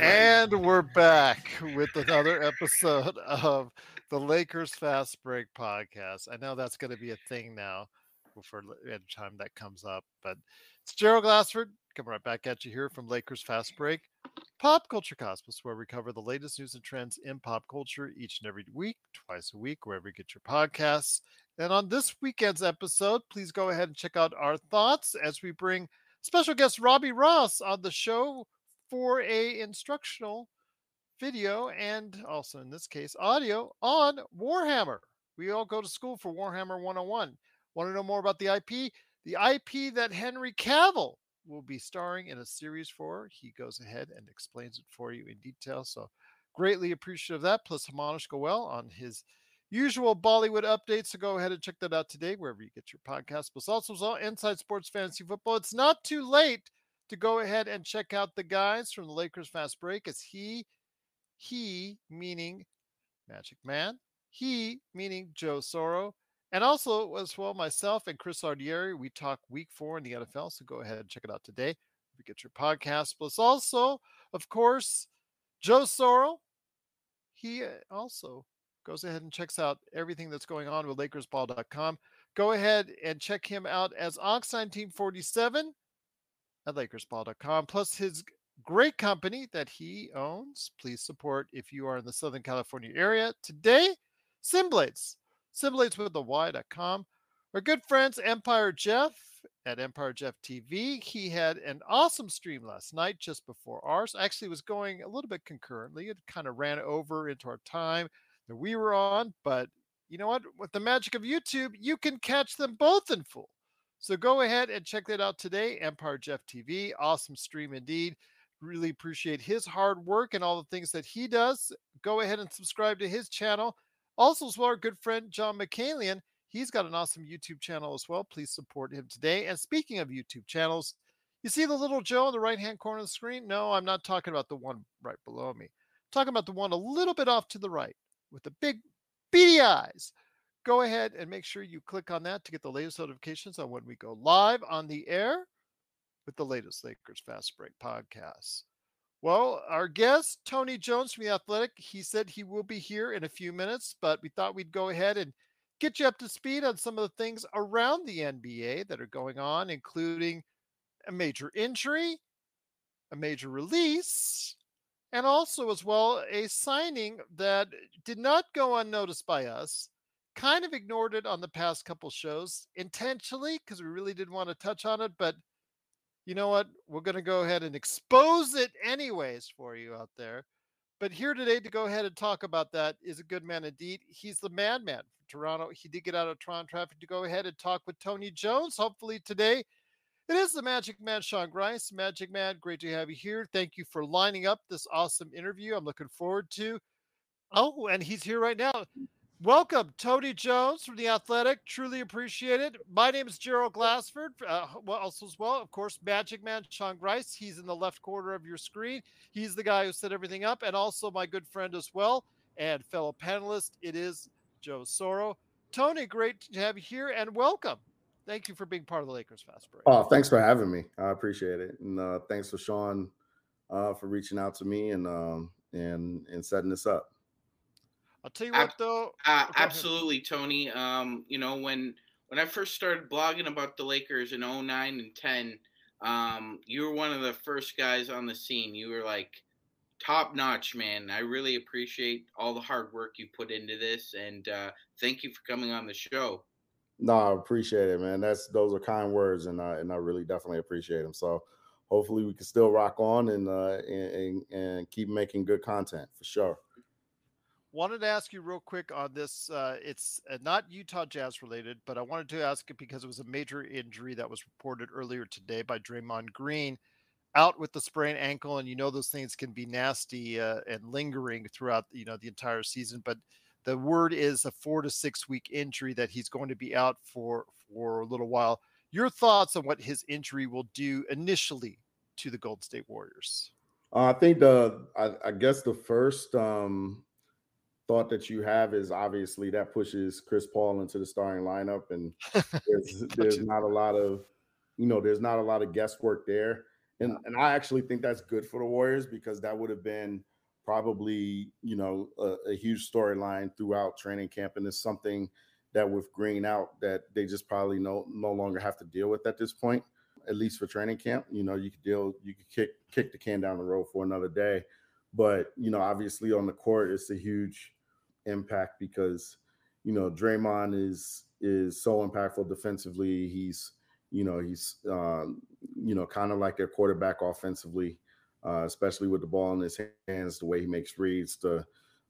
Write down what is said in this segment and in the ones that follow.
And we're back with another episode of the Lakers Fast Break podcast. I know that's going to be a thing now before any uh, time that comes up, but it's Gerald Glassford coming right back at you here from Lakers Fast Break, Pop Culture Cosmos, where we cover the latest news and trends in pop culture each and every week, twice a week, wherever you get your podcasts. And on this weekend's episode, please go ahead and check out our thoughts as we bring special guest Robbie Ross on the show for a instructional video and also in this case audio on Warhammer. We all go to school for Warhammer 101. Want to know more about the IP? The IP that Henry Cavill will be starring in a series for. He goes ahead and explains it for you in detail. So greatly appreciative of that. Plus Hamanish Goel on his usual Bollywood updates. So go ahead and check that out today, wherever you get your podcast. Plus also, Inside Sports Fantasy Football. It's not too late to go ahead and check out the guys from the Lakers Fast Break as he, he meaning Magic Man, he meaning Joe Soro, and also as well myself and Chris Ardieri. We talk week four in the NFL, so go ahead and check it out today. We get your podcast. Plus also, of course, Joe Soro. He uh, also goes ahead and checks out everything that's going on with LakersBall.com. Go ahead and check him out as Oxine Team 47 at LakersBall.com. Plus his great company that he owns. Please support if you are in the Southern California area. Today, Simblades. Simblades with the Y.com. Our good friends Empire Jeff at Empire Jeff TV. He had an awesome stream last night just before ours. Actually, was going a little bit concurrently. It kind of ran over into our time that we were on, but you know what? With the magic of YouTube, you can catch them both in full. So go ahead and check that out today. Empire Jeff TV. Awesome stream indeed. Really appreciate his hard work and all the things that he does. Go ahead and subscribe to his channel. Also, as well, our good friend John McCalian. He's got an awesome YouTube channel as well. Please support him today. And speaking of YouTube channels, you see the little Joe in the right hand corner of the screen? No, I'm not talking about the one right below me. I'm talking about the one a little bit off to the right with the big beady eyes go ahead and make sure you click on that to get the latest notifications on when we go live on the air with the latest Lakers Fast Break podcast. Well, our guest, Tony Jones from The Athletic, he said he will be here in a few minutes, but we thought we'd go ahead and get you up to speed on some of the things around the NBA that are going on, including a major injury, a major release, and also, as well, a signing that did not go unnoticed by us kind of ignored it on the past couple shows intentionally because we really didn't want to touch on it. But you know what? We're going to go ahead and expose it anyways for you out there. But here today to go ahead and talk about that is a good man indeed. He's the madman from Toronto. He did get out of Toronto traffic to go ahead and talk with Tony Jones. Hopefully today it is the Magic Man, Sean Grice. Magic Man, great to have you here. Thank you for lining up this awesome interview. I'm looking forward to. Oh, and he's here right now. Welcome, Tony Jones from The Athletic. Truly appreciate it. My name is Gerald Glassford. Uh, also as well, of course, Magic Man Sean Grice. He's in the left corner of your screen. He's the guy who set everything up, and also my good friend as well and fellow panelist. It is Joe Soro. Tony, great to have you here, and welcome. Thank you for being part of the Lakers Fast Break. Oh, thanks for having me. I appreciate it, and uh, thanks for Sean uh, for reaching out to me and um, and and setting this up. I'll tell you what, though. Uh, absolutely, Tony. Um, you know when when I first started blogging about the Lakers in 09 and 10, um, you were one of the first guys on the scene. You were like top notch, man. I really appreciate all the hard work you put into this, and uh, thank you for coming on the show. No, I appreciate it, man. That's those are kind words, and I and I really definitely appreciate them. So hopefully we can still rock on and uh, and, and, and keep making good content for sure. Wanted to ask you real quick on this. Uh, it's uh, not Utah Jazz related, but I wanted to ask it because it was a major injury that was reported earlier today by Draymond Green out with the sprained ankle, and you know those things can be nasty uh, and lingering throughout you know the entire season. But the word is a four to six week injury that he's going to be out for for a little while. Your thoughts on what his injury will do initially to the Golden State Warriors? Uh, I think the I, I, guess the first um, thought that you have is obviously that pushes Chris Paul into the starting lineup, and there's, there's not a lot of you know there's not a lot of guesswork there. And and I actually think that's good for the Warriors because that would have been probably you know a, a huge storyline throughout training camp, and it's something that with Green out that they just probably no no longer have to deal with at this point, at least for training camp. You know, you could deal, you could kick kick the can down the road for another day, but you know, obviously on the court, it's a huge impact because you know Draymond is is so impactful defensively. He's you know, he's um, you know kind of like their quarterback offensively, uh, especially with the ball in his hands, the way he makes reads, the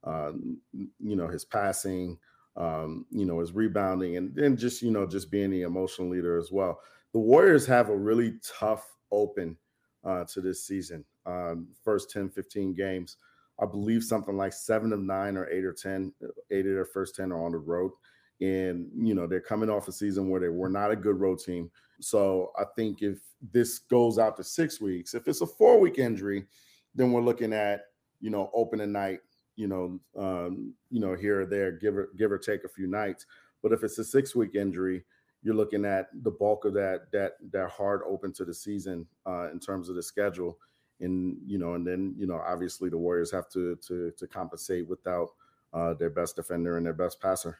uh, you know his passing, um, you know his rebounding, and then just you know just being the emotional leader as well. The Warriors have a really tough open uh, to this season. Um, first 10, 15 games. I believe something like seven of nine or eight or 10, eight of their first 10 are on the road. And, you know, they're coming off a season where they were not a good road team. So I think if this goes out to six weeks, if it's a four week injury, then we're looking at you know opening night, you know, um, you know here or there, give or give or take a few nights. But if it's a six week injury, you're looking at the bulk of that that that hard open to the season uh, in terms of the schedule, and you know, and then you know, obviously the Warriors have to to to compensate without uh, their best defender and their best passer.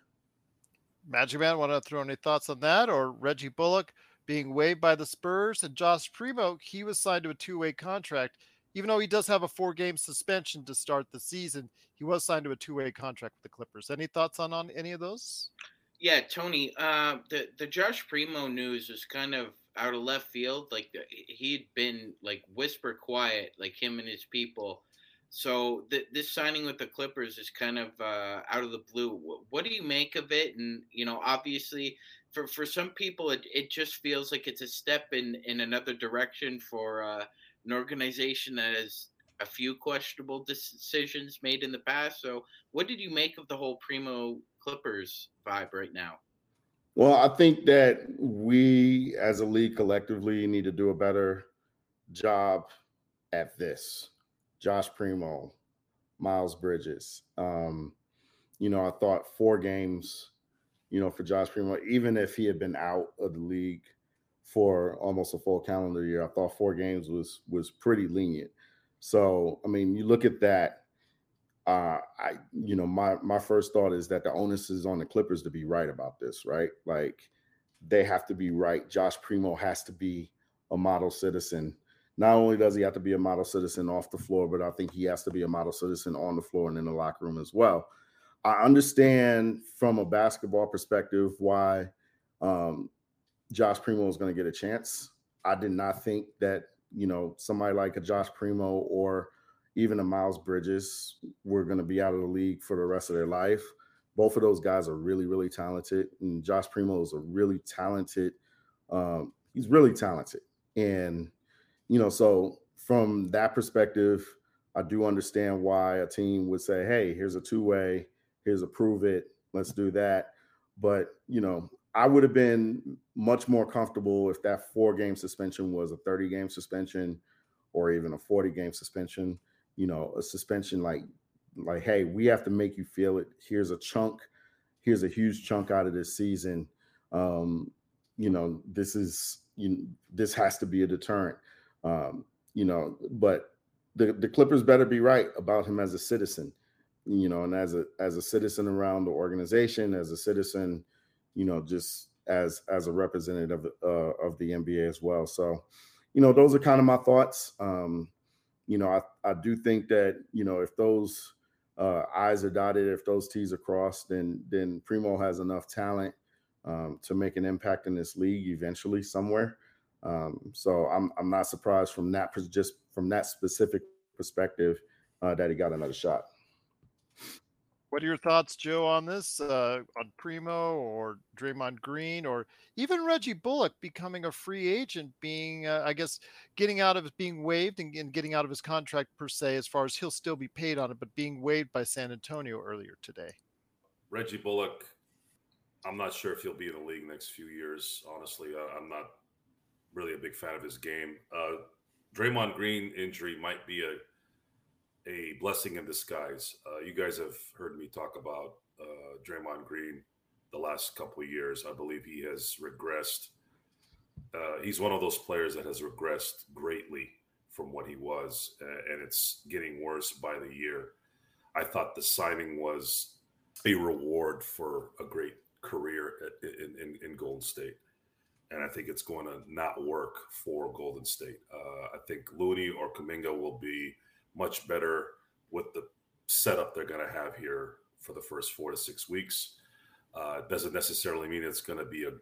Magic Man, want to throw any thoughts on that, or Reggie Bullock? being waived by the Spurs, and Josh Primo, he was signed to a two-way contract. Even though he does have a four-game suspension to start the season, he was signed to a two-way contract with the Clippers. Any thoughts on on any of those? Yeah, Tony. Uh, the the Josh Primo news is kind of out of left field. Like he'd been like whisper quiet, like him and his people. So th- this signing with the Clippers is kind of uh, out of the blue. What do you make of it? And you know, obviously, for for some people it, it just feels like it's a step in in another direction for uh, an organization that has a few questionable decisions made in the past so what did you make of the whole primo clippers vibe right now well i think that we as a league collectively need to do a better job at this josh primo miles bridges um, you know i thought four games you know, for Josh Primo, even if he had been out of the league for almost a full calendar year, I thought four games was was pretty lenient. So, I mean, you look at that. Uh, I, you know, my my first thought is that the onus is on the Clippers to be right about this, right? Like, they have to be right. Josh Primo has to be a model citizen. Not only does he have to be a model citizen off the floor, but I think he has to be a model citizen on the floor and in the locker room as well. I understand from a basketball perspective why um, Josh Primo is going to get a chance. I did not think that you know somebody like a Josh Primo or even a Miles Bridges were going to be out of the league for the rest of their life. Both of those guys are really, really talented, and Josh Primo is a really talented. Um, he's really talented, and you know, so from that perspective, I do understand why a team would say, "Hey, here's a two-way." here's a prove it let's do that but you know i would have been much more comfortable if that four game suspension was a 30 game suspension or even a 40 game suspension you know a suspension like like hey we have to make you feel it here's a chunk here's a huge chunk out of this season um you know this is you this has to be a deterrent um you know but the the clippers better be right about him as a citizen you know, and as a as a citizen around the organization, as a citizen, you know, just as as a representative uh, of the NBA as well. So, you know, those are kind of my thoughts. Um, you know, I, I do think that, you know, if those uh, I's are dotted, if those T's are crossed, then then Primo has enough talent um, to make an impact in this league eventually somewhere. Um, so I'm I'm not surprised from that just from that specific perspective uh, that he got another shot. What are your thoughts, Joe, on this? Uh, on Primo or Draymond Green or even Reggie Bullock becoming a free agent, being, uh, I guess, getting out of being waived and, and, getting out of his contract per se, as far as he'll still be paid on it, but being waived by San Antonio earlier today. Reggie Bullock, I'm not sure if he'll be in the league next few years. Honestly, uh, I'm not really a big fan of his game. Uh, Draymond Green injury might be a a blessing in disguise. Uh, you guys have heard me talk about uh, Draymond Green the last couple of years. I believe he has regressed. Uh, he's one of those players that has regressed greatly from what he was, and it's getting worse by the year. I thought the signing was a reward for a great career at, in, in, in, Golden State. And I think it's going to not work for Golden State. Uh, I think Looney or Kuminga will be much better with the setup they're going to have here for the first four to six weeks. Uh, doesn't necessarily mean it's going to be a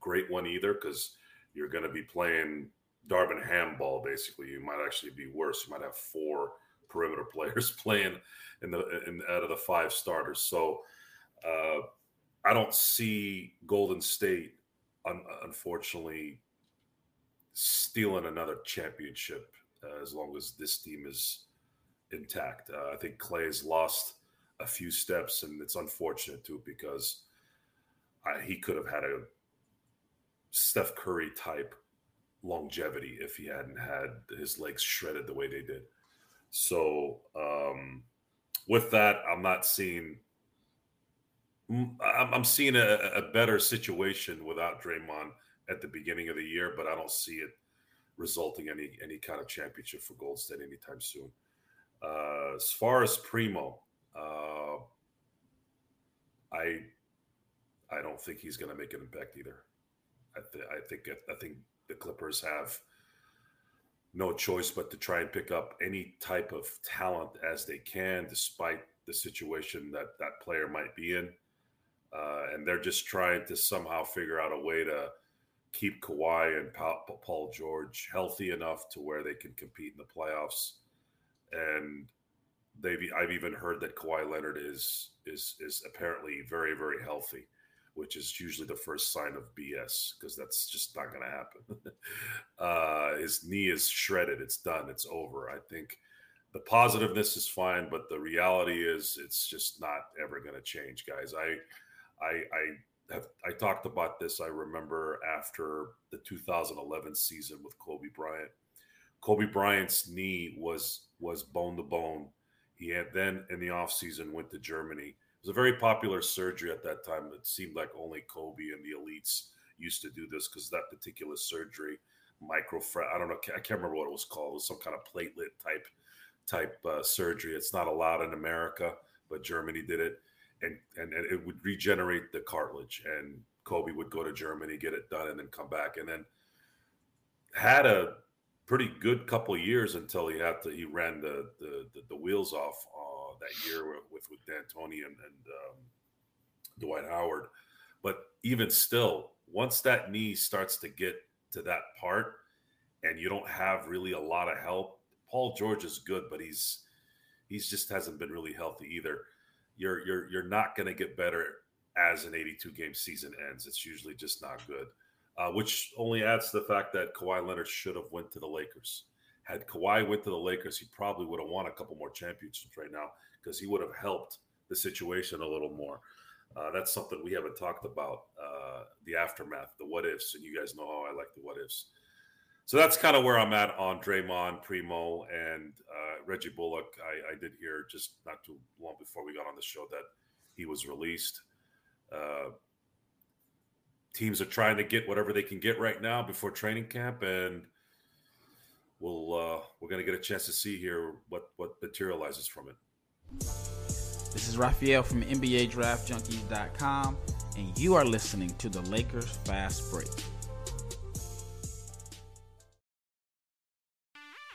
great one either because you're going to be playing Darvin Ham ball basically. You might actually be worse. You might have four perimeter players playing in the in, out of the five starters. So uh, I don't see Golden State, un- unfortunately, stealing another championship uh, as long as this team is intact. Uh, I think Clay's lost a few steps, and it's unfortunate too because I, he could have had a Steph Curry type longevity if he hadn't had his legs shredded the way they did. So, um, with that, I'm not seeing. I'm seeing a, a better situation without Draymond at the beginning of the year, but I don't see it resulting any any kind of championship for Gold State anytime soon. Uh, as far as Primo, uh, I I don't think he's going to make an impact either. I, th- I think I think the Clippers have no choice but to try and pick up any type of talent as they can, despite the situation that that player might be in. Uh, and they're just trying to somehow figure out a way to keep Kawhi and Paul George healthy enough to where they can compete in the playoffs and they've I've even heard that Kawhi Leonard is is is apparently very very healthy, which is usually the first sign of BS because that's just not going to happen. uh, his knee is shredded; it's done, it's over. I think the positiveness is fine, but the reality is it's just not ever going to change, guys. I I I have I talked about this. I remember after the 2011 season with Kobe Bryant Kobe Bryant's knee was was bone to bone. He had then in the offseason went to Germany. It was a very popular surgery at that time. It seemed like only Kobe and the elites used to do this because that particular surgery, micro I don't know, I can't remember what it was called. It was some kind of platelet type type uh, surgery. It's not allowed in America, but Germany did it, and, and and it would regenerate the cartilage. And Kobe would go to Germany, get it done, and then come back, and then had a pretty good couple years until he had to he ran the the, the, the wheels off uh, that year with with D'Antoni and, and um, Dwight Howard. But even still, once that knee starts to get to that part, and you don't have really a lot of help, Paul George is good, but he's he's just hasn't been really healthy either. You're you're you're not going to get better as an 82 game season ends. It's usually just not good uh, which only adds to the fact that Kawhi Leonard should have went to the Lakers. Had Kawhi went to the Lakers, he probably would have won a couple more championships right now because he would have helped the situation a little more. Uh, that's something we haven't talked about uh, the aftermath, the what ifs, and you guys know how I like the what ifs. So that's kind of where I'm at on Draymond, Primo, and uh, Reggie Bullock. I, I, did hear just not too long before we got on the show that he was released. Teams are trying to get whatever they can get right now before training camp, and we'll uh, we're going to get a chance to see here what what materializes from it. This is Raphael from NBA Draft Junkies.com, and you are listening to the Lakers Fast Break.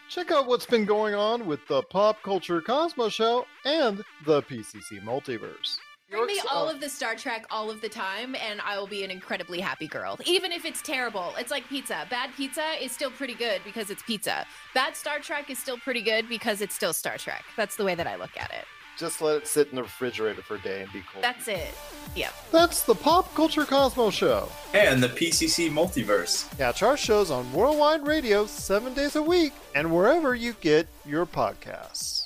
Check out what's been going on with the Pop Culture Cosmos Show and the PCC Multiverse. Bring me all of the Star Trek all of the time, and I will be an incredibly happy girl. Even if it's terrible, it's like pizza. Bad pizza is still pretty good because it's pizza. Bad Star Trek is still pretty good because it's still Star Trek. That's the way that I look at it. Just let it sit in the refrigerator for a day and be cool. That's it. Yep. That's the Pop Culture Cosmos Show. And the PCC Multiverse. Catch our shows on Worldwide Radio seven days a week and wherever you get your podcasts.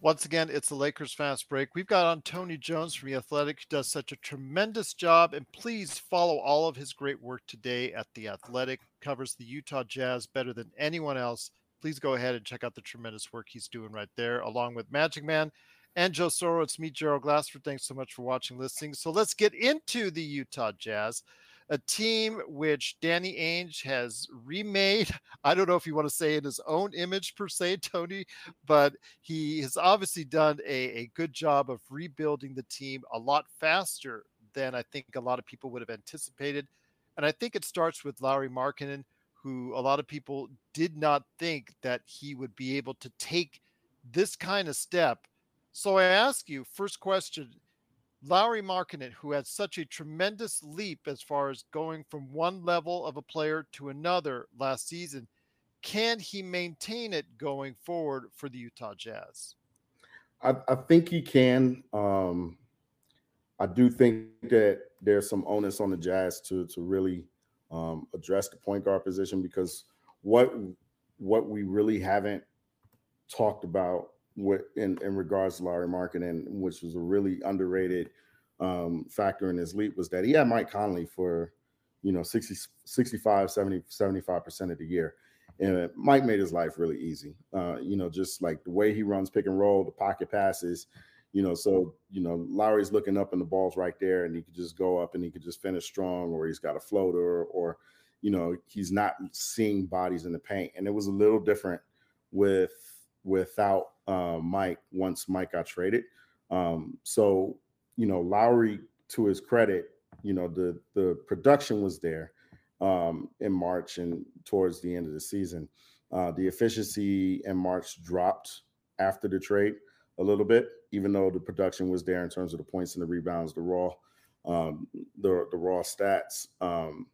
Once again, it's the Lakers fast break. We've got on Tony Jones from The Athletic, who does such a tremendous job. And please follow all of his great work today at The Athletic. Covers the Utah Jazz better than anyone else. Please go ahead and check out the tremendous work he's doing right there, along with Magic Man and Joe Soro. It's me, Gerald Glassford. Thanks so much for watching, listening. So let's get into the Utah Jazz a team which Danny Ainge has remade. I don't know if you want to say in his own image per se, Tony, but he has obviously done a, a good job of rebuilding the team a lot faster than I think a lot of people would have anticipated. And I think it starts with Lauri Markkanen, who a lot of people did not think that he would be able to take this kind of step. So I ask you, first question Lauri Markkanen, who had such a tremendous leap as far as going from one level of a player to another last season, can he maintain it going forward for the Utah Jazz? I, I think he can. Um, I do think that there's some onus on the Jazz to to really um, address the point guard position because what what we really haven't talked about in, in regards to Lauri Markkanen, which was a really underrated um, factor in his leap, was that he had Mike Conley for, you know, 60, 65, 70, 75% of the year. And Mike made his life really easy. Uh, you know, just like the way he runs pick and roll, the pocket passes, you know, so, you know, Lauri's looking up and the ball's right there and he could just go up and he could just finish strong or he's got a floater or, you know, he's not seeing bodies in the paint. And it was a little different with without uh, Mike once Mike got traded. Um, so you know, Lauri, to his credit, you know, the the production was there um, in March and towards the end of the season. Uh, the efficiency in March dropped after the trade a little bit, even though the production was there in terms of the points and the rebounds, the raw, um, the the raw stats. Um,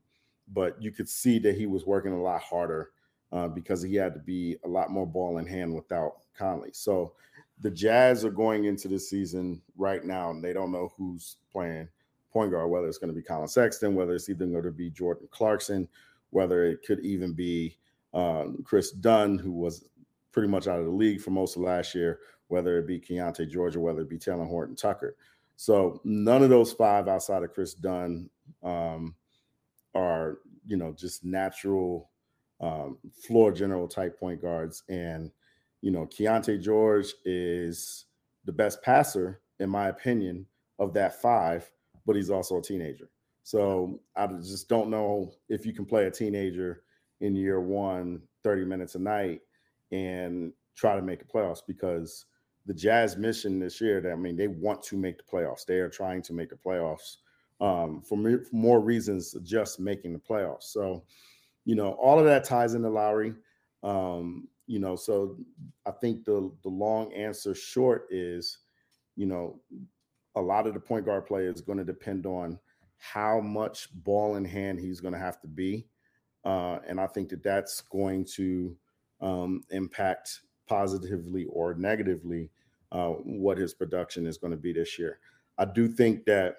but you could see that he was working a lot harder uh, because he had to be a lot more ball in hand without Conley. So the Jazz are going into the season right now, and they don't know who's playing point guard, whether it's going to be Colin Sexton, whether it's even going to be Jordan Clarkson, whether it could even be um, Kris Dunn, who was pretty much out of the league for most of last year, whether it be Keyonte George or whether it be Talen Horton Tucker. So none of those five outside of Kris Dunn um, are, you know, just natural um, floor general type point guards. And, you know, Keyonte George is the best passer, in my opinion, of that five, but he's also a teenager. So I just don't know if you can play a teenager in year one, 30 minutes a night, and try to make the playoffs because the Jazz mission this year, I mean, they want to make the playoffs. They are trying to make the playoffs um, for, me, for more reasons, just making the playoffs. So, you know, all of that ties into Lauri. Um, you know, so I think the the long answer short is, you know, a lot of the point guard play is going to depend on how much ball in hand he's going to have to be, uh, and I think that that's going to um, impact positively or negatively uh, what his production is going to be this year. I do think that,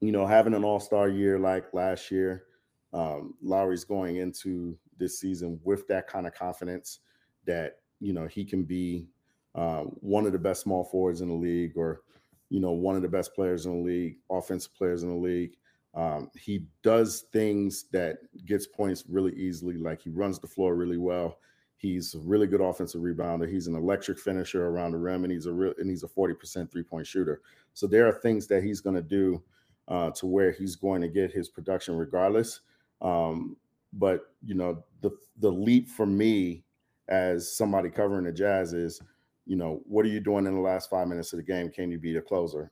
you know, having an All Star year like last year um, Lauri's going into this season with that kind of confidence that you know he can be uh, one of the best small forwards in the league, or you know one of the best players in the league, offensive players in the league. Um, he does things that gets points really easily, like he runs the floor really well. He's a really good offensive rebounder. He's an electric finisher around the rim, and he's a real and he's a forty percent three point shooter. So there are things that he's going to do uh, to where he's going to get his production regardless. Um, but you know, the the leap for me as somebody covering the Jazz is, you know, what are you doing in the last five minutes of the game? Can you be the closer?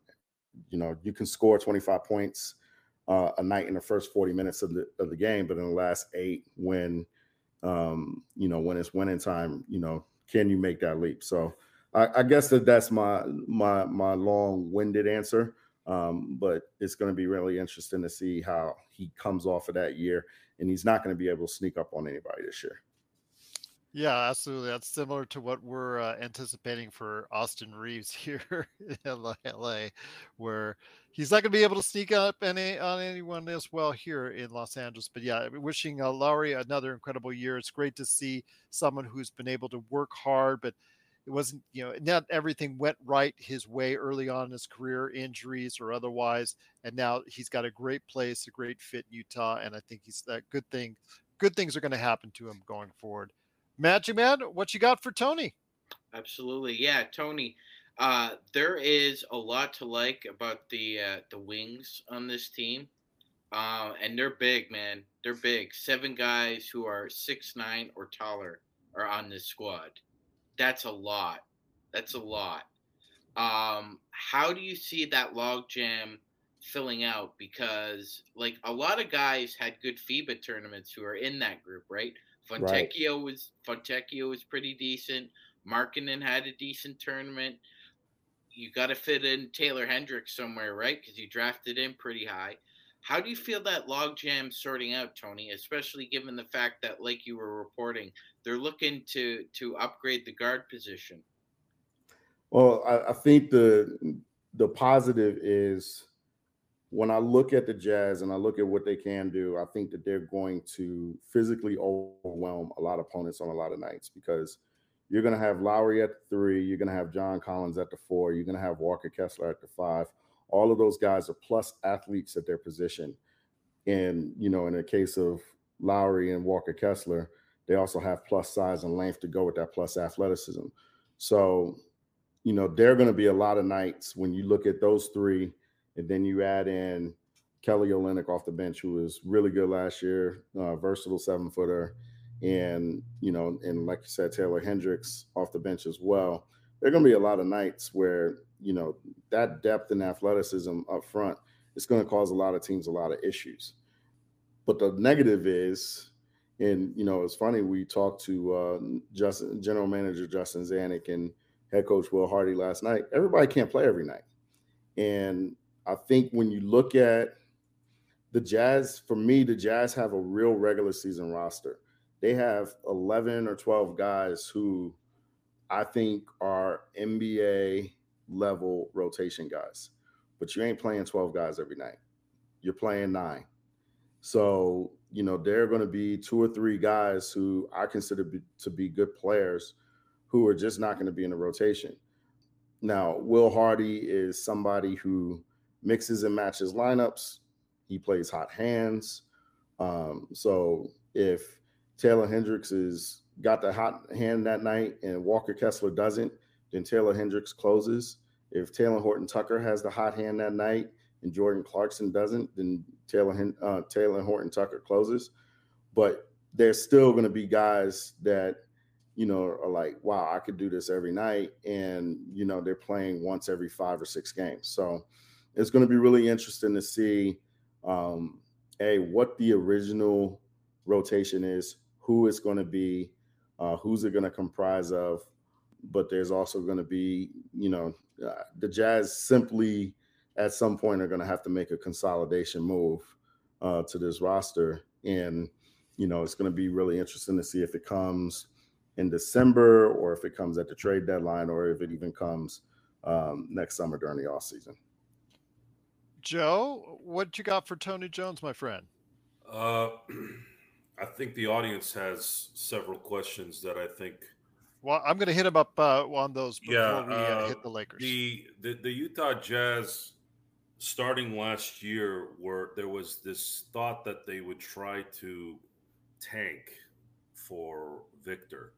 You know, you can score 25 points uh, a night in the first 40 minutes of the of the game, but in the last eight, when um, you know, when it's winning time, you know, can you make that leap? So I, I guess that that's my my my long-winded answer. Um, but it's going to be really interesting to see how he comes off of that year, and he's not going to be able to sneak up on anybody this year. Yeah, absolutely. That's similar to what we're uh, anticipating for Austin Reaves here in LA, where he's not going to be able to sneak up any on anyone as well here in Los Angeles. But yeah, wishing uh, Lauri another incredible year. It's great to see someone who's been able to work hard, but it wasn't you know not everything went right his way early on in his career, injuries or otherwise, and now he's got a great place, a great fit in Utah, and I think he's that good thing. Good things are going to happen to him going forward. Magic Man, what you got for Tony? Absolutely, yeah, Tony. Uh, there is a lot to like about the uh, the wings on this team, uh, and they're big, man. They're big. Seven guys who are six nine or taller are on this squad. That's a lot. That's a lot. Um, how do you see that logjam filling out? Because like a lot of guys had good FIBA tournaments who are in that group, right? Fontecchio right. was Fontecchio was pretty decent. Markkanen had a decent tournament. You got to fit in Taylor Hendricks somewhere, right? Because you drafted him pretty high. How do you feel that logjam sorting out, Tony? Especially given the fact that, like you were reporting, they're looking to to upgrade the guard position. Well, I, I think the the positive is when I look at the Jazz and I look at what they can do, I think that they're going to physically overwhelm a lot of opponents on a lot of nights because you're going to have Lauri at the three, you're going to have John Collins at the four, you're going to have Walker Kessler at the five. All of those guys are plus athletes at their position. And, you know, in the case of Lauri and Walker Kessler, they also have plus size and length to go with that plus athleticism. So, you know, there are going to be a lot of nights when you look at those three and then you add in Kelly Olynyk off the bench, who was really good last year, uh, versatile seven footer, and you know, and like you said, Taylor Hendricks off the bench as well. There are going to be a lot of nights where you know that depth and athleticism up front is going to cause a lot of teams a lot of issues. But the negative is, and you know, it's funny. We talked to uh, Justin, General Manager Justin Zanik and head coach Will Hardy last night. Everybody can't play every night, and I think when you look at the Jazz, for me, the Jazz have a real regular season roster. They have 11 or 12 guys who I think are NBA level rotation guys, but you ain't playing 12 guys every night. You're playing nine. So, you know, there are going to be two or three guys who I consider be, to be good players who are just not going to be in the rotation. Now, Will Hardy is somebody who mixes and matches lineups. He plays hot hands. Um, so if Taylor Hendricks is got the hot hand that night and Walker Kessler doesn't, then Taylor Hendricks closes. If Taylor Horton-Tucker has the hot hand that night and Jordan Clarkson doesn't, then Taylor uh, Talen Horton-Tucker closes. But there's still going to be guys that you know are like, wow, I could do this every night, and you know they're playing once every five or six games. So it's going to be really interesting to see um, a what the original rotation is, who it's going to be, uh, who's it going to comprise of. But there's also going to be, you know, uh, the Jazz simply at some point are going to have to make a consolidation move uh, to this roster, and you know it's going to be really interesting to see if it comes in December or if it comes at the trade deadline or if it even comes um, next summer during the off season. Joe, what you got for Tony Jones, my friend? Uh, I think the audience has several questions that I think. Well, I'm going to hit them up uh, on those before yeah, we uh, uh, hit the Lakers. The, the the Utah Jazz, starting last year, where there was this thought that they would try to tank for Victor.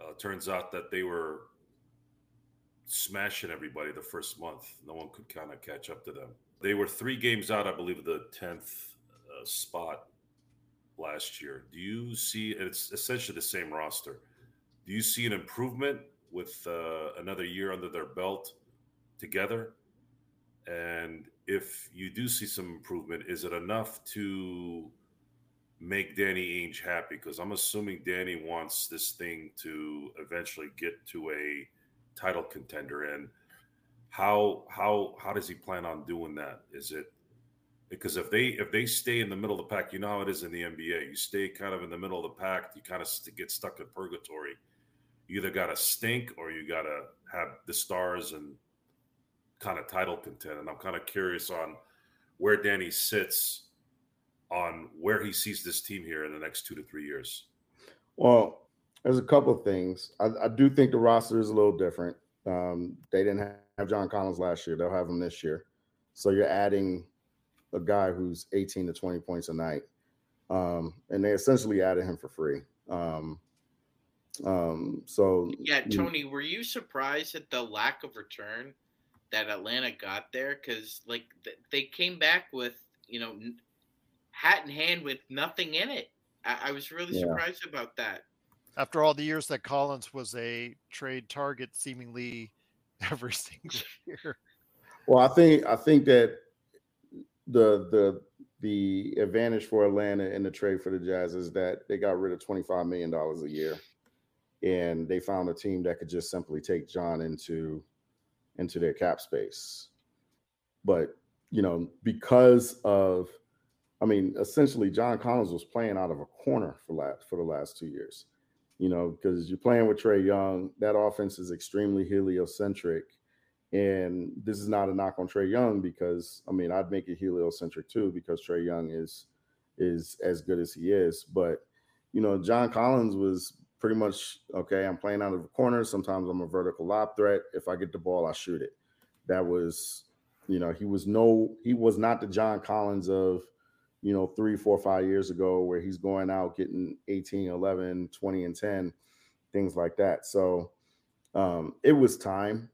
Uh, turns out that they were smashing everybody the first month. No one could kind of catch up to them. They were three games out, I believe, of the 10th uh, spot last year. Do you see it's essentially the same roster? Do you see an improvement with uh, another year under their belt together? And if you do see some improvement, is it enough to make Danny Ainge happy? Because I'm assuming Danny wants this thing to eventually get to a title contender. And how how how does he plan on doing that? Is it because if they if they stay in the middle of the pack, you know how it is in the NBA. You stay kind of in the middle of the pack, you kind of get stuck in purgatory. You either got to stink or you got to have the stars and kind of title contend. And I'm kind of curious on where Danny sits on where he sees this team here in the next two to three years. Well, there's a couple of things. I, I do think the roster is a little different. Um, they didn't have John Collins last year; they'll have him this year. So you're adding a guy who's 18 to 20 points a night, um, and they essentially added him for free. Um, um, so yeah, Tony, you, were you surprised at the lack of return that Atlanta got there? Because like th- they came back with you know hat in hand with nothing in it. I, I was really yeah. surprised about that. After all the years that Collins was a trade target, seemingly every single year. Well, I think I think that the the the advantage for Atlanta in the trade for the Jazz is that they got rid of twenty five million dollars a year, and they found a team that could just simply take John into into their cap space. But you know, because of, I mean, essentially, John Collins was playing out of a corner for last for the last two years. You know, because you're playing with Trae Young, that offense is extremely heliocentric and this is not a knock on Trae Young because I mean I'd make it heliocentric too because Trae Young is is as good as he is. But you know, John Collins was pretty much okay. I'm playing out of the corner. Sometimes I'm a vertical lob threat. If I get the ball, I shoot it. That was, you know, he was no, he was not the John Collins of, you know, three, four, five years ago where he's going out getting 18, 11, 20, and 10, things like that. So um, it was time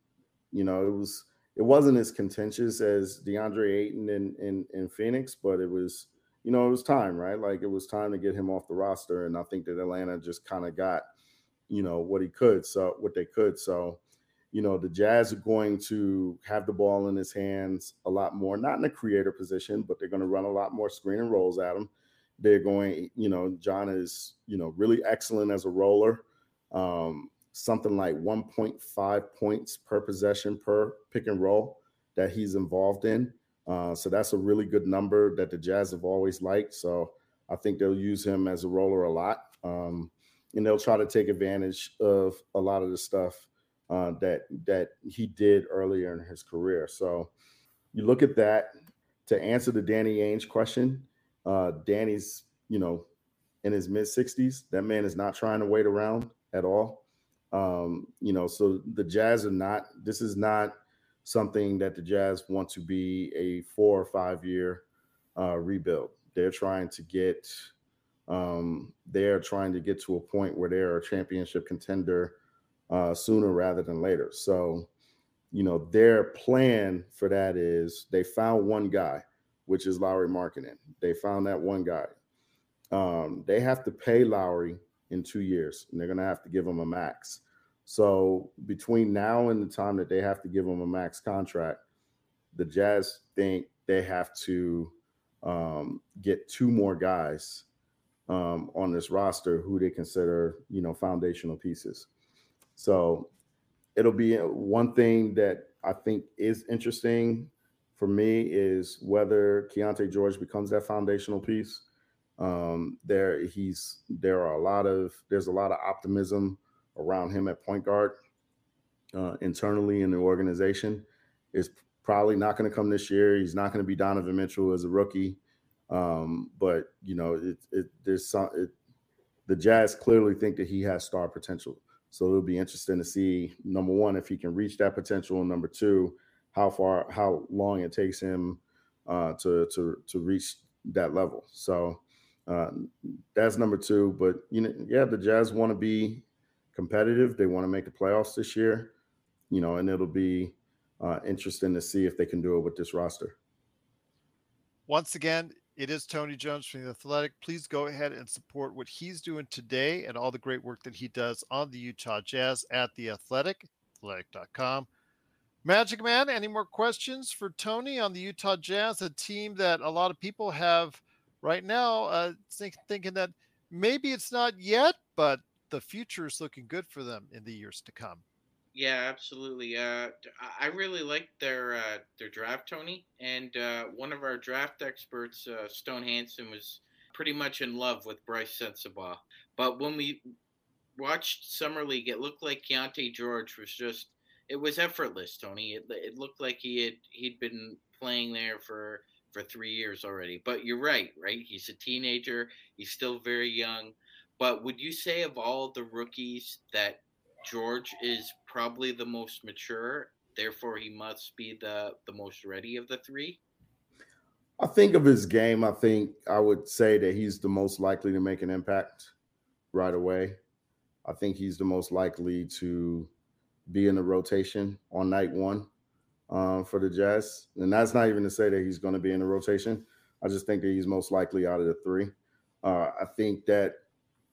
you know, it was it wasn't as contentious as DeAndre Ayton in, in in Phoenix, but it was, you know, it was time, right? Like it was time to get him off the roster. And I think that Atlanta just kind of got, you know, what he could, so what they could. So, you know, the Jazz are going to have the ball in his hands a lot more, not in a creator position, but they're going to run a lot more screen and rolls at him. They're going, you know, John is, you know, really excellent as a roller. Um, something like 1.5 points per possession per pick and roll that he's involved in. Uh, so that's a really good number that the Jazz have always liked. So I think they'll use him as a roller a lot. Um, and they'll try to take advantage of a lot of the stuff uh, that that he did earlier in his career. So you look at that to answer the Danny Ainge question. Uh, Danny's, you know, in his mid 60s. That man is not trying to wait around at all. Um, you know, so the Jazz are not, this is not something that the Jazz want to be a four or five year uh, rebuild. They're trying to get, um, they're trying to get to a point where they're a championship contender uh, sooner rather than later. So, you know, their plan for that is they found one guy, which is Lauri Markkanen. They found that one guy. Um, they have to pay Lauri in two years, and they're going to have to give him a max. So between now and the time that they have to give him a max contract, the Jazz think they have to um, get two more guys um, on this roster who they consider, you know, foundational pieces. So it'll be one thing that I think is interesting for me is whether Keyonte George becomes that foundational piece um, there, he's there are a lot of there's a lot of optimism around him at point guard uh, internally in the organization. Is probably not going to come this year. He's not going to be Donovan Mitchell as a rookie. Um, but you know, it, it there's some it, the Jazz clearly think that he has star potential. So it'll be interesting to see number one if he can reach that potential, and number two, how far, how long it takes him uh, to to to reach that level. So uh, that's number two. But you know, yeah, the Jazz want to be competitive. They want to make the playoffs this year. You know, and it'll be uh, interesting to see if they can do it with this roster. Once again, it is Tony Jones from the Athletic. Please go ahead and support what he's doing today and all the great work that he does on the Utah Jazz at the Athletic, athletic.com. Magic Man, any more questions for Tony on the Utah Jazz, a team that a lot of people have right now, uh, think, thinking that maybe it's not yet, but the future is looking good for them in the years to come. Yeah, absolutely. Uh, I really like their uh, their draft, Tony. And uh, one of our draft experts, uh, Stone Hansen, was pretty much in love with Brice Sensabaugh. But when we watched summer league, it looked like Keyonte George was just it was effortless, Tony. It, it looked like he had he'd been playing there for for three years already. But you're right, right? He's a teenager. He's still very young. But would you say of all the rookies that George is probably the most mature, therefore he must be the the most ready of the three? I think of his game, I think I would say that he's the most likely to make an impact right away. I think he's the most likely to be in the rotation on night one um, for the Jazz. And that's not even to say that he's going to be in the rotation. I just think that he's most likely out of the three. Uh, I think that,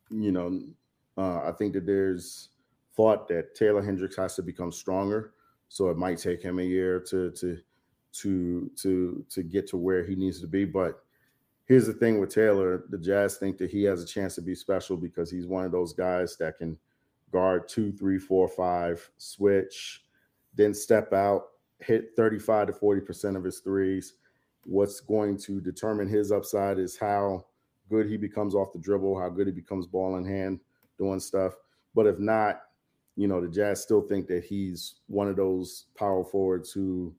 you know, uh, I think that there's thought that Taylor Hendricks has to become stronger. So it might take him a year to to to to to get to where he needs to be. But here's the thing with Taylor: the Jazz think that he has a chance to be special because he's one of those guys that can guard two, three, four, five, switch, then step out, hit 35 to 40 percent of his threes. What's going to determine his upside is how good he becomes off the dribble, how good he becomes ball in hand, doing stuff. But if not, you know, the Jazz still think that he's one of those power forwards who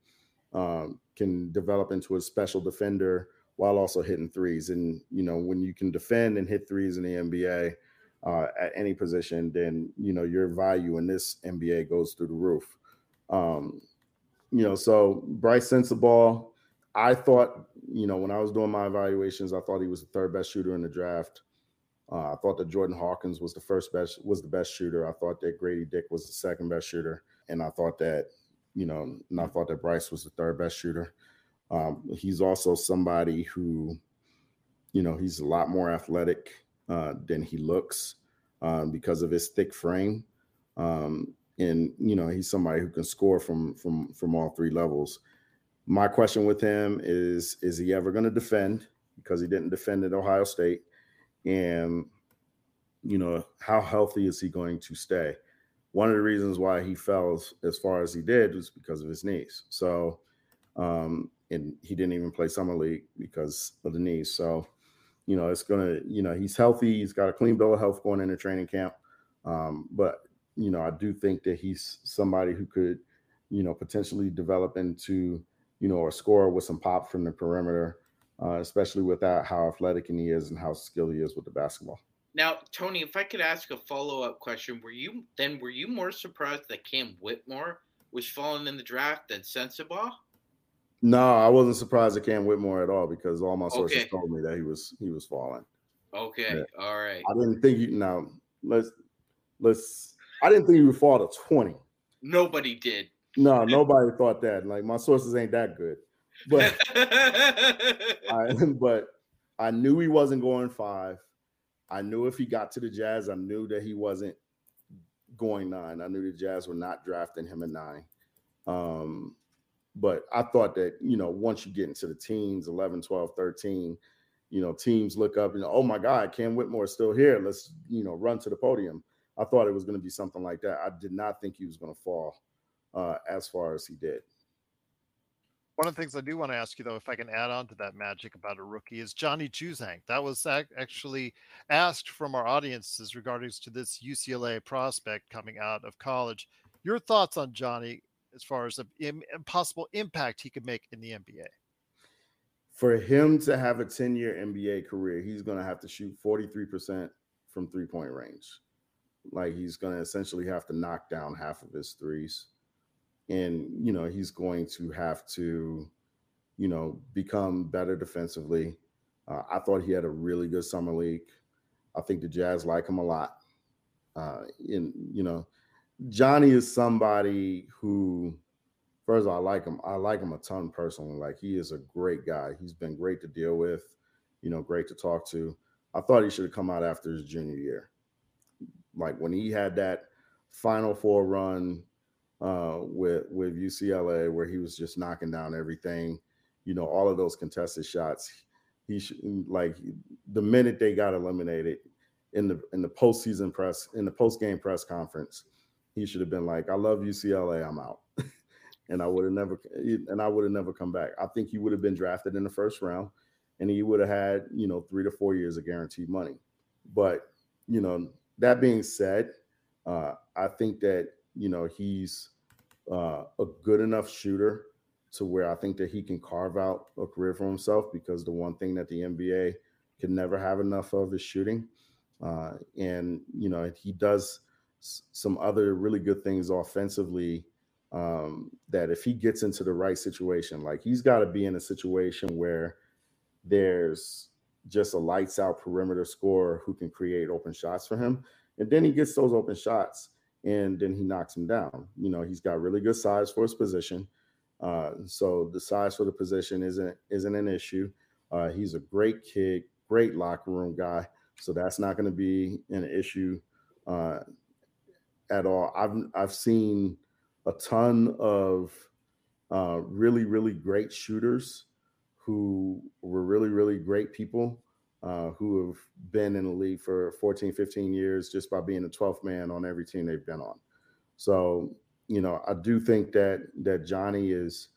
um, can develop into a special defender while also hitting threes. And, you know, when you can defend and hit threes in the NBA uh, at any position, then, you know, your value in this NBA goes through the roof. Um, you know, so Brice Sensabaugh, I thought, you know, when I was doing my evaluations, I thought he was the third best shooter in the draft. Uh, I thought that Jordan Hawkins was the first best, was the best shooter. I thought that Grady Dick was the second best shooter, and I thought that, you know, and I thought that Brice was the third best shooter. Um, he's also somebody who, you know, he's a lot more athletic uh, than he looks um, because of his thick frame, um, and you know, he's somebody who can score from from from all three levels. My question with him is: Is he ever going to defend? Because he didn't defend at Ohio State. And you know how healthy is he going to stay? One of the reasons why he fell as, as far as he did was because of his knees. So um and he didn't even play summer league because of the knees. So you know it's gonna you know he's healthy. He's got a clean bill of health going into training camp. Um but you know i do think that he's somebody who could you know potentially develop into you know a scorer with some pop from the perimeter uh, especially with that how athletic he is and how skilled he is with the basketball. Now, Tony, if I could ask a follow up question, were you then were you more surprised that Cam Whitmore was falling in the draft than Sensabaugh? No, I wasn't surprised at Cam Whitmore at all because all my sources Okay. told me that he was he was falling. Okay, Yeah. all right. I didn't think you now let's let's I didn't think he would fall to 20. Nobody did. No, nobody thought that. Like my sources ain't that good. But I, but I knew he wasn't going five. I knew if he got to the Jazz, I knew that he wasn't going nine. I knew the Jazz were not drafting him at nine. Um, but I thought that, you know, once you get into the teens, 11, 12, 13, you know, teams look up and, oh my God, Cam Whitmore is still here. Let's, you know, run to the podium. I thought it was going to be something like that. I did not think he was going to fall uh, as far as he did. One of the things I do want to ask you, though, if I can add on to that magic about a rookie, is Johnny Juzang. That was ac- actually asked from our audiences regarding to this UCLA prospect coming out of college. Your thoughts on Johnny as far as a possible impact he could make in the NBA? for him to have a 10 year NBA career, he's going to have to shoot 43% from three point range. Like he's going to essentially have to knock down half of his threes. And, you know, he's going to have to, you know, become better defensively. Uh, I thought he had a really good summer league. I think the Jazz like him a lot. Uh, and, you know, Johnny is somebody who, First of all, I like him. I like him a ton personally. Like he is a great guy. He's been great to deal with, you know, great to talk to. I thought he should have come out after his junior year. Like when he had that final four run uh with with UCLA where he was just knocking down everything, you know, all of those contested shots. he should like the minute they got eliminated in the in the postseason press in the post game press conference, he should have been like, "I love UCLA, I'm out," and I would have never and I would have never come back. I think he would have been drafted in the first round, and he would have had you know three to four years of guaranteed money. But you know that being said, uh, I think that you know he's uh, a good enough shooter to where I think that he can carve out a career for himself because the one thing that the NBA can never have enough of is shooting. Uh, and, you know, he does s- some other really good things offensively um, that if he gets into the right situation, like he's got to be in a situation where there's just a lights out perimeter scorer who can create open shots for him. And then he gets those open shots and then he knocks him down. You know, he's got really good size for his position. Uh, so the size for the position isn't isn't an issue. Uh, he's a great kid, great locker room guy. So that's not going to be an issue uh, at all. I've I've seen a ton of uh, really really great shooters who were really really great people uh, who have been in the league for 14 15 years just by being the 12th man on every team they've been on. So you know, I do think that that Johnny is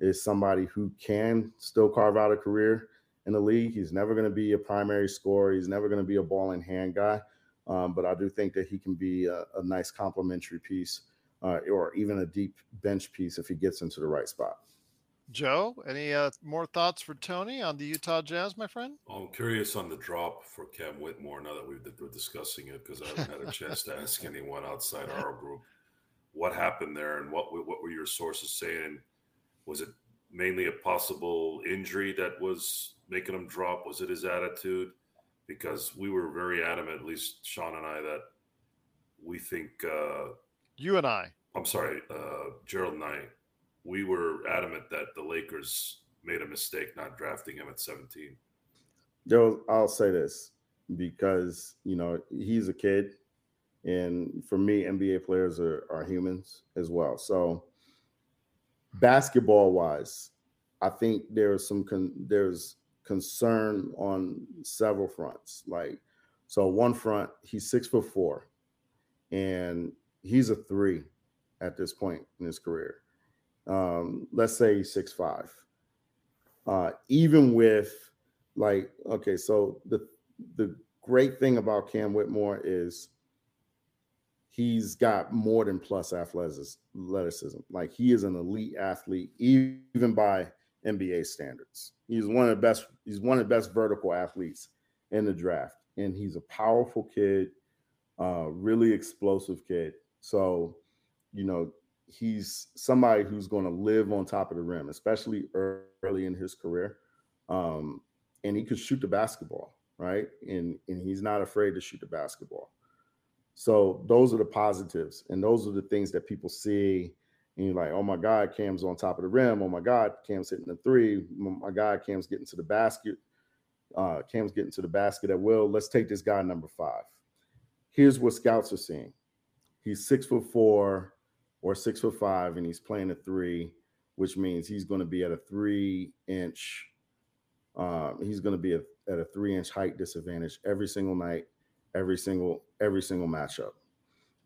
is somebody who can still carve out a career in the league. He's never going to be a primary scorer. He's never going to be a ball in hand guy. Um, but I do think that he can be a, a nice complementary piece uh, or even a deep bench piece if he gets into the right spot. Joe, any uh, more thoughts for Tony on the Utah Jazz, my friend? I'm curious on the drop for Cam Whitmore now that we've, we're discussing it because I haven't had a chance to ask anyone outside our group what happened there and what what were your sources saying? Was it mainly a possible injury that was making him drop? Was it his attitude? Because we were very adamant, at least Sean and I, that we think uh, you and I. I'm sorry, uh, Gerald and I. We were adamant that the Lakers made a mistake not drafting him at 17. Joe, I'll say this because you know he's a kid and for me, NBA players are, are humans as well. So, basketball wise, I think there's some con- there's concern on several fronts. Like, so one front, he's six foot four, and he's a three at this point in his career. Um, let's say six five. Uh, even with like, okay, so the the great thing about Cam Whitmore is he's got more than plus athleticism. Like he is an elite athlete, even by NBA standards. He's one of the best. He's one of the best vertical athletes in the draft, and he's a powerful kid, uh, really explosive kid. So, you know, he's somebody who's going to live on top of the rim, especially early in his career. Um, and he could shoot the basketball, right? And and he's not afraid to shoot the basketball. So those are the positives, and those are the things that people see. And you're like, oh my God, Cam's on top of the rim. Oh my God, Cam's hitting the three. Oh my God, Cam's getting to the basket. Uh, Cam's getting to the basket at will. Let's take this guy number five. Here's what scouts are seeing. He's six foot four or six foot five, and he's playing a three, which means he's going to be at a three inch. Uh, he's going to be a, at a three inch height disadvantage every single night every single every single matchup.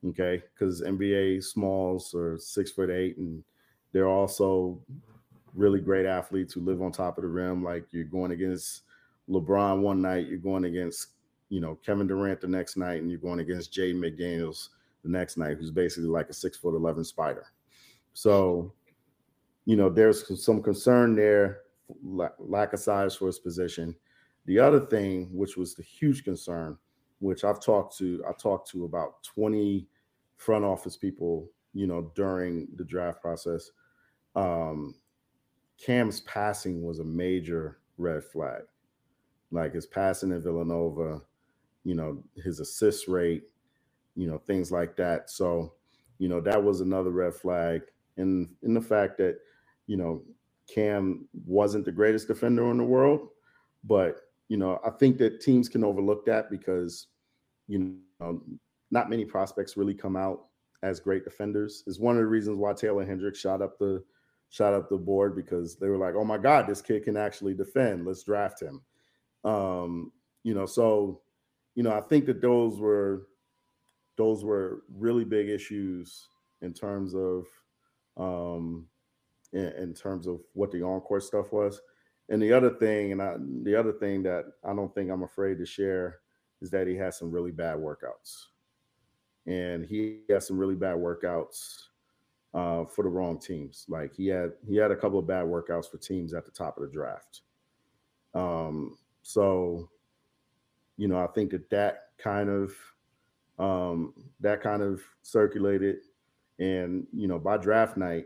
Okay, because NBA smalls are six foot eight, and they're also really great athletes who live on top of the rim. Like you're going against LeBron one night, you're going against you know Kevin Durant the next night, and you're going against Jay McDaniels the next night, who's basically like a six foot eleven spider. So, you know, there's some concern there, lack of size for his position. The other thing, which was the huge concern, which I've talked to, I talked to about 20 front office people, you know, during the draft process. Um, Cam's passing was a major red flag. Like his passing in Villanova, you know, his assist rate, you know, things like that. So, you know, that was another red flag. And in the fact that, you know, Cam wasn't the greatest defender in the world, but you know, I think that teams can overlook that because, you know, not many prospects really come out as great defenders. Is one of the reasons why Taylor Hendricks shot up the shot up the board because they were like, "Oh my God, this kid can actually defend. Let's draft him." Um, you know, so you know, I think that those were those were really big issues in terms of um in, in terms of what the on-court stuff was. And the other thing, and I, the other thing that I don't think I'm afraid to share is that he has some really bad workouts, and he has some really bad workouts uh, for the wrong teams. Like he had he had a couple of bad workouts for teams at the top of the draft. Um, so, you know, I think that that kind of um, that kind of circulated, and you know, by draft night,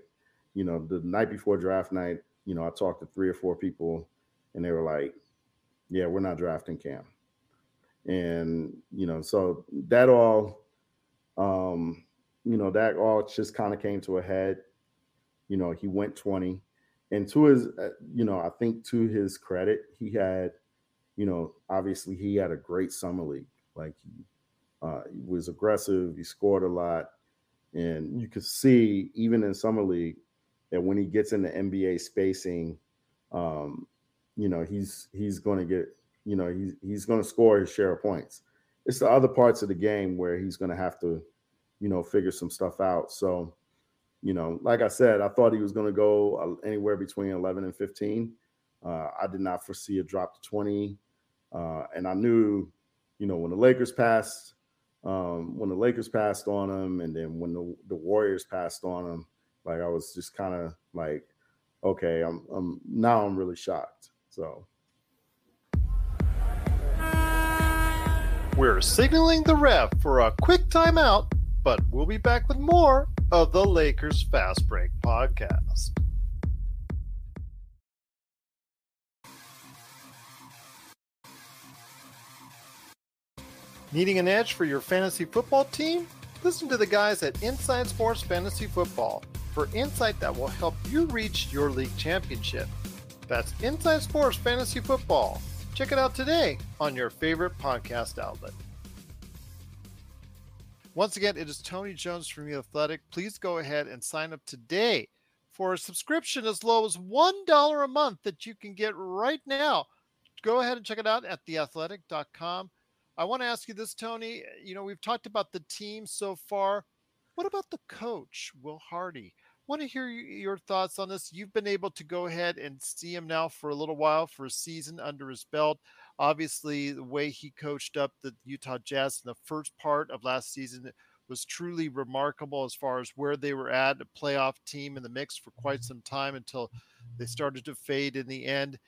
you know, the night before draft night, you know, I talked to three or four people, and they were like, "Yeah, we're not drafting Cam," and you know, so that all, um, you know, that all just kind of came to a head. You know, he went twenty, and to his, uh, you know, I think to his credit, he had, you know, obviously he had a great summer league. Like uh, he was aggressive. He scored a lot, and you could see even in summer league that when he gets into NBA spacing, um, you know, he's he's going to get, you know, he's he's going to score his share of points. It's the other parts of the game where he's going to have to, you know, figure some stuff out. So, you know, like I said, I thought he was going to go uh, anywhere between 11 and 15. Uh, I did not foresee a drop to 20, uh, and I knew, you know, when the Lakers passed, um, when the Lakers passed on him, and then when the, the Warriors passed on him, like I was just kind of like, okay, I'm, I'm now I'm really shocked. So We're signaling the ref for a quick timeout, but we'll be back with more of the Lakers Fast Break podcast. Needing an edge for your fantasy football team? Listen to the guys at Inside Sports Fantasy Football for insight that will help you reach your league championship. That's Inside Sports Fantasy Football. Check it out today on your favorite podcast outlet. Once again, it is Tony Jones from The Athletic. Please go ahead and sign up today for a subscription as low as $1 a month that you can get right now. Go ahead and check it out at theathletic.com. I want to ask you this, Tony. You know, we've talked about the team so far. What about the coach, Will Hardy? want to hear your thoughts on this. You've been able to go ahead and see him now for a little while, for a season under his belt. Obviously, the way he coached up the Utah Jazz in the first part of last season was truly remarkable as far as where they were at, a playoff team in the mix for quite some time until they started to fade in the end.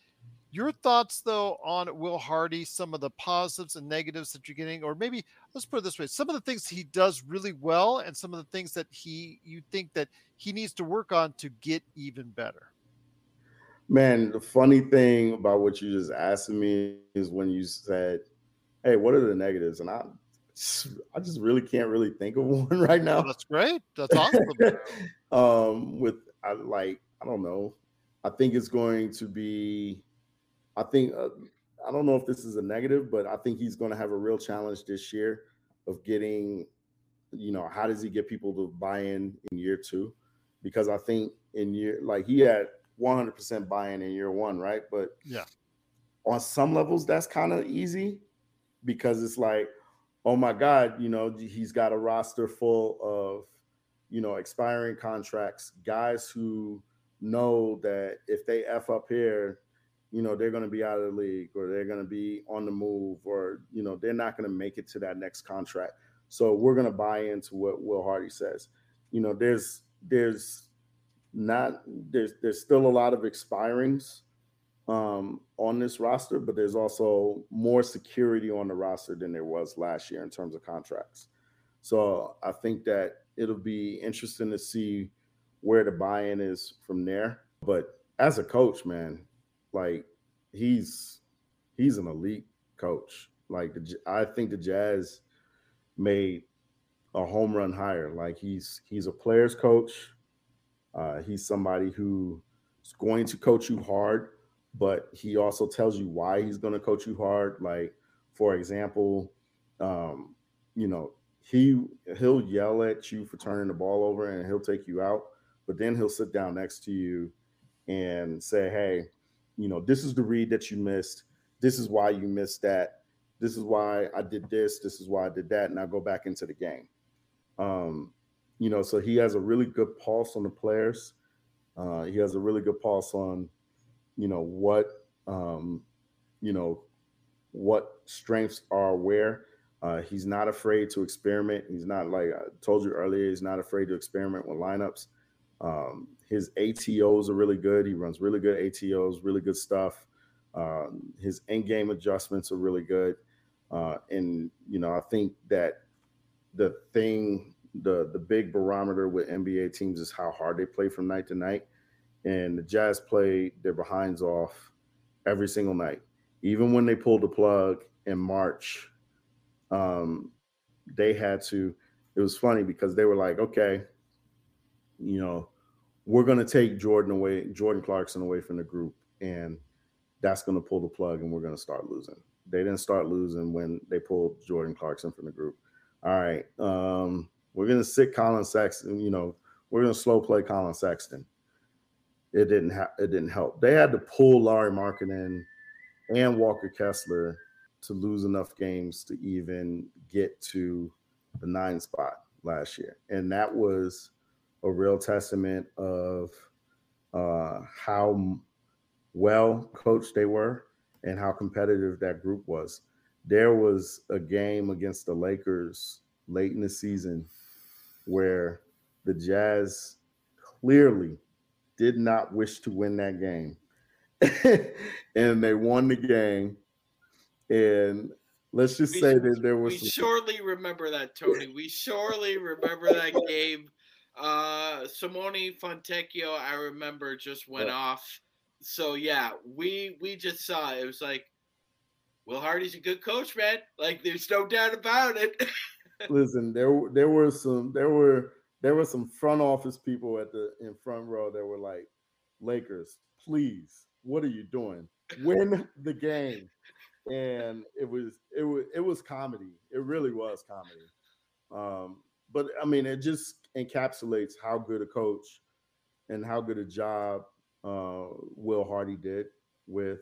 Your thoughts, though, on Will Hardy, some of the positives and negatives that you're getting, or maybe let's put it this way: some of the things he does really well, and some of the things that he you think that he needs to work on to get even better. Man, the funny thing about what you just asked me is when you said, "Hey, what are the negatives?" and I, I just really can't really think of one right now. That's great. That's awesome. um, with I like I don't know. I think it's going to be I think uh, I don't know if this is a negative, but I think he's going to have a real challenge this year of getting, you know, how does he get people to buy in in year two? Because I think in year like he had 100% buy-in in year one, right? But yeah, on some levels that's kind of easy because it's like, oh my God, you know, he's got a roster full of, you know, expiring contracts, guys who know that if they f up here, you know they're going to be out of the league or they're going to be on the move or you know they're not going to make it to that next contract. So we're going to buy into what will hardy says. You know there's there's not there's there's still a lot of expirings um, on this roster but there's also more security on the roster than there was last year in terms of contracts. So i think that it'll be interesting to see where the buy-in is from there. But as a coach man like he's he's an elite coach. Like the, I think the Jazz made a home run hire. Like he's he's a player's coach. Uh, he's somebody who's going to coach you hard, but he also tells you why he's going to coach you hard. Like for example, um, you know he he'll yell at you for turning the ball over and he'll take you out, but then he'll sit down next to you and say, "Hey, you know, this is the read that you missed. this is why you missed that. This is why I did this. This is why I did that. And I go back into the game. Um, you know, so he has a really good pulse on the players. Uh, he has a really good pulse on, you know, what, um, you know, what strengths are where. Uh, he's not afraid to experiment. He's not like I told you earlier. He's not afraid to experiment with lineups. Um, his ATOs are really good. He runs really good ATOs, really good stuff. Um, his end game adjustments are really good. Uh, and you know, I think that the thing, the the big barometer with NBA teams is how hard they play from night to night. And the Jazz played their behinds off every single night, even when they pulled the plug in March. Um, they had to. It was funny because they were like, okay, you know, we're going to take Jordan away, Jordan Clarkson away from the group, and that's going to pull the plug, and we're going to start losing. They didn't start losing when they pulled Jordan Clarkson from the group. All right, um, we're going to sit Collin Sexton. You know, we're going to slow play Collin Sexton. It didn't ha- it didn't help. They had to pull Lauri Markkanen and Walker Kessler to lose enough games to even get to the nine spot last year, and that was a real testament of uh, how well coached they were and how competitive that group was. There was a game against the Lakers late in the season where the Jazz clearly did not wish to win that game. and they won the game. And let's just We- say that there was We some surely remember that, Tony. We surely remember that game. Uh, Simone Fontecchio, I remember, just went Yeah. off. So yeah, we we just saw it. It was like, Will Hardy's a good coach, man. Like, there's no doubt about it. listen there there were some there were there were some front office people at the in front row that were like lakers please what are you doing win the game and it was it was it was comedy it really was comedy um but i mean it just encapsulates how good a coach and how good a job uh will hardy did with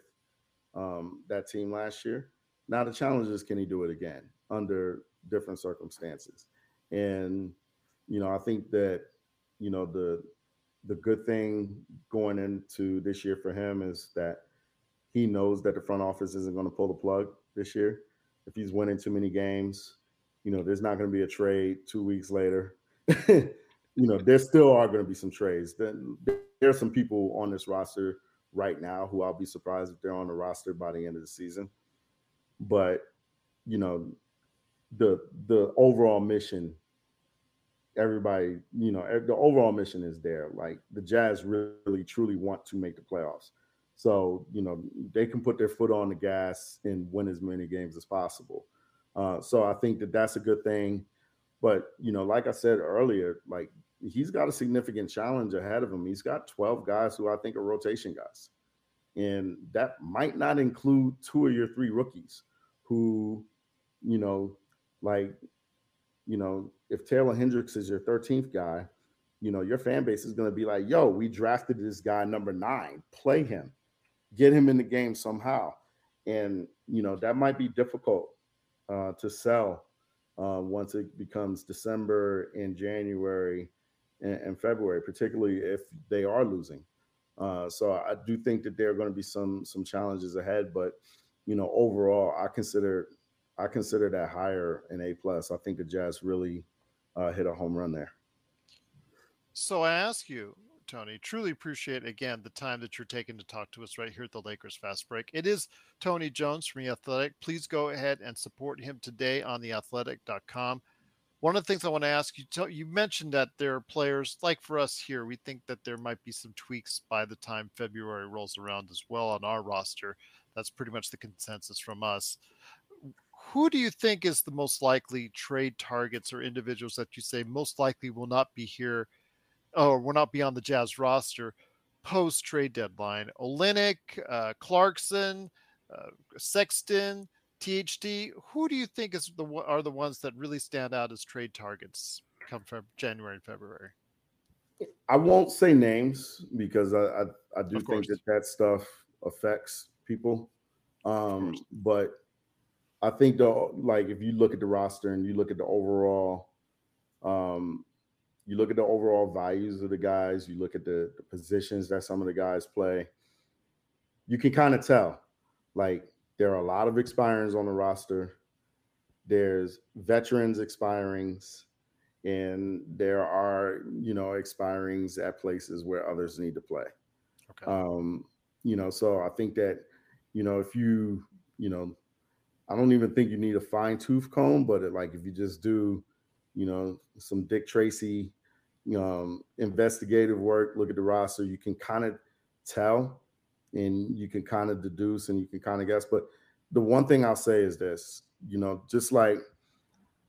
um that team last year now the challenge is can he do it again under different circumstances. And you know, I think that you know the the good thing going into this year for him is that he knows that the front office isn't going to pull the plug this year. If he's winning too many games, you know, there's not going to be a trade two weeks later. you know, there still are going to be some trades. Then there are some people on this roster right now who I'll be surprised if they're on the roster by the end of the season. But you know, the the overall mission everybody you know the overall mission is there like the jazz really truly want to make the playoffs so you know they can put their foot on the gas and win as many games as possible uh, so i think that that's a good thing. But you know like i said earlier like he's got a significant challenge ahead of him. He's got 12 guys who i think are rotation guys. And that might not include two of your three rookies who you know like you know, if Taylor Hendricks is your 13th guy, you know, your fan base is going to be like, yo, we drafted this guy number nine, play him, get him in the game somehow. And, you know, that might be difficult uh, to sell uh, once it becomes December and January and, and February, particularly if they are losing. Uh, so I do think that there are going to be some some challenges ahead, but you know, overall, I consider I consider that higher an A plus. I think the Jazz really uh, hit a home run there. So I ask you, Tony, truly appreciate again the time that you're taking to talk to us right here at the Lakers Fast Break. It is Tony Jones from The Athletic. Please go ahead and support him today on theathletic.com. One of the things I want to ask you, you mentioned that there are players like for us here, we think that there might be some tweaks by the time February rolls around as well on our roster. That's pretty much the consensus from us. Who do you think is the most likely trade targets or individuals that you say most likely will not be here or will not be on the Jazz roster post trade deadline? Olynyk, uh, Clarkson, uh, Sexton, THT. Who do you think is the are the ones that really stand out as trade targets come from January and February? I won't say names because I I, I do think that that stuff affects people. Um, but I think though, like if you look at the roster and you look at the overall, um, you look at the overall values of the guys, you look at the, the positions that some of the guys play, you can kind of tell. Like there are a lot of expirings on the roster. There's veterans expirings, and there are you know expirings at places where others need to play. Okay. Um, you know, so I think that you know if you you know, I don't even think you need a fine tooth comb, but it, like if you just do, you know, some Dick Tracy, um, investigative work, look at the roster, you can kind of tell, and you can kind of deduce, and you can kind of guess. But the one thing I'll say is this, you know, just like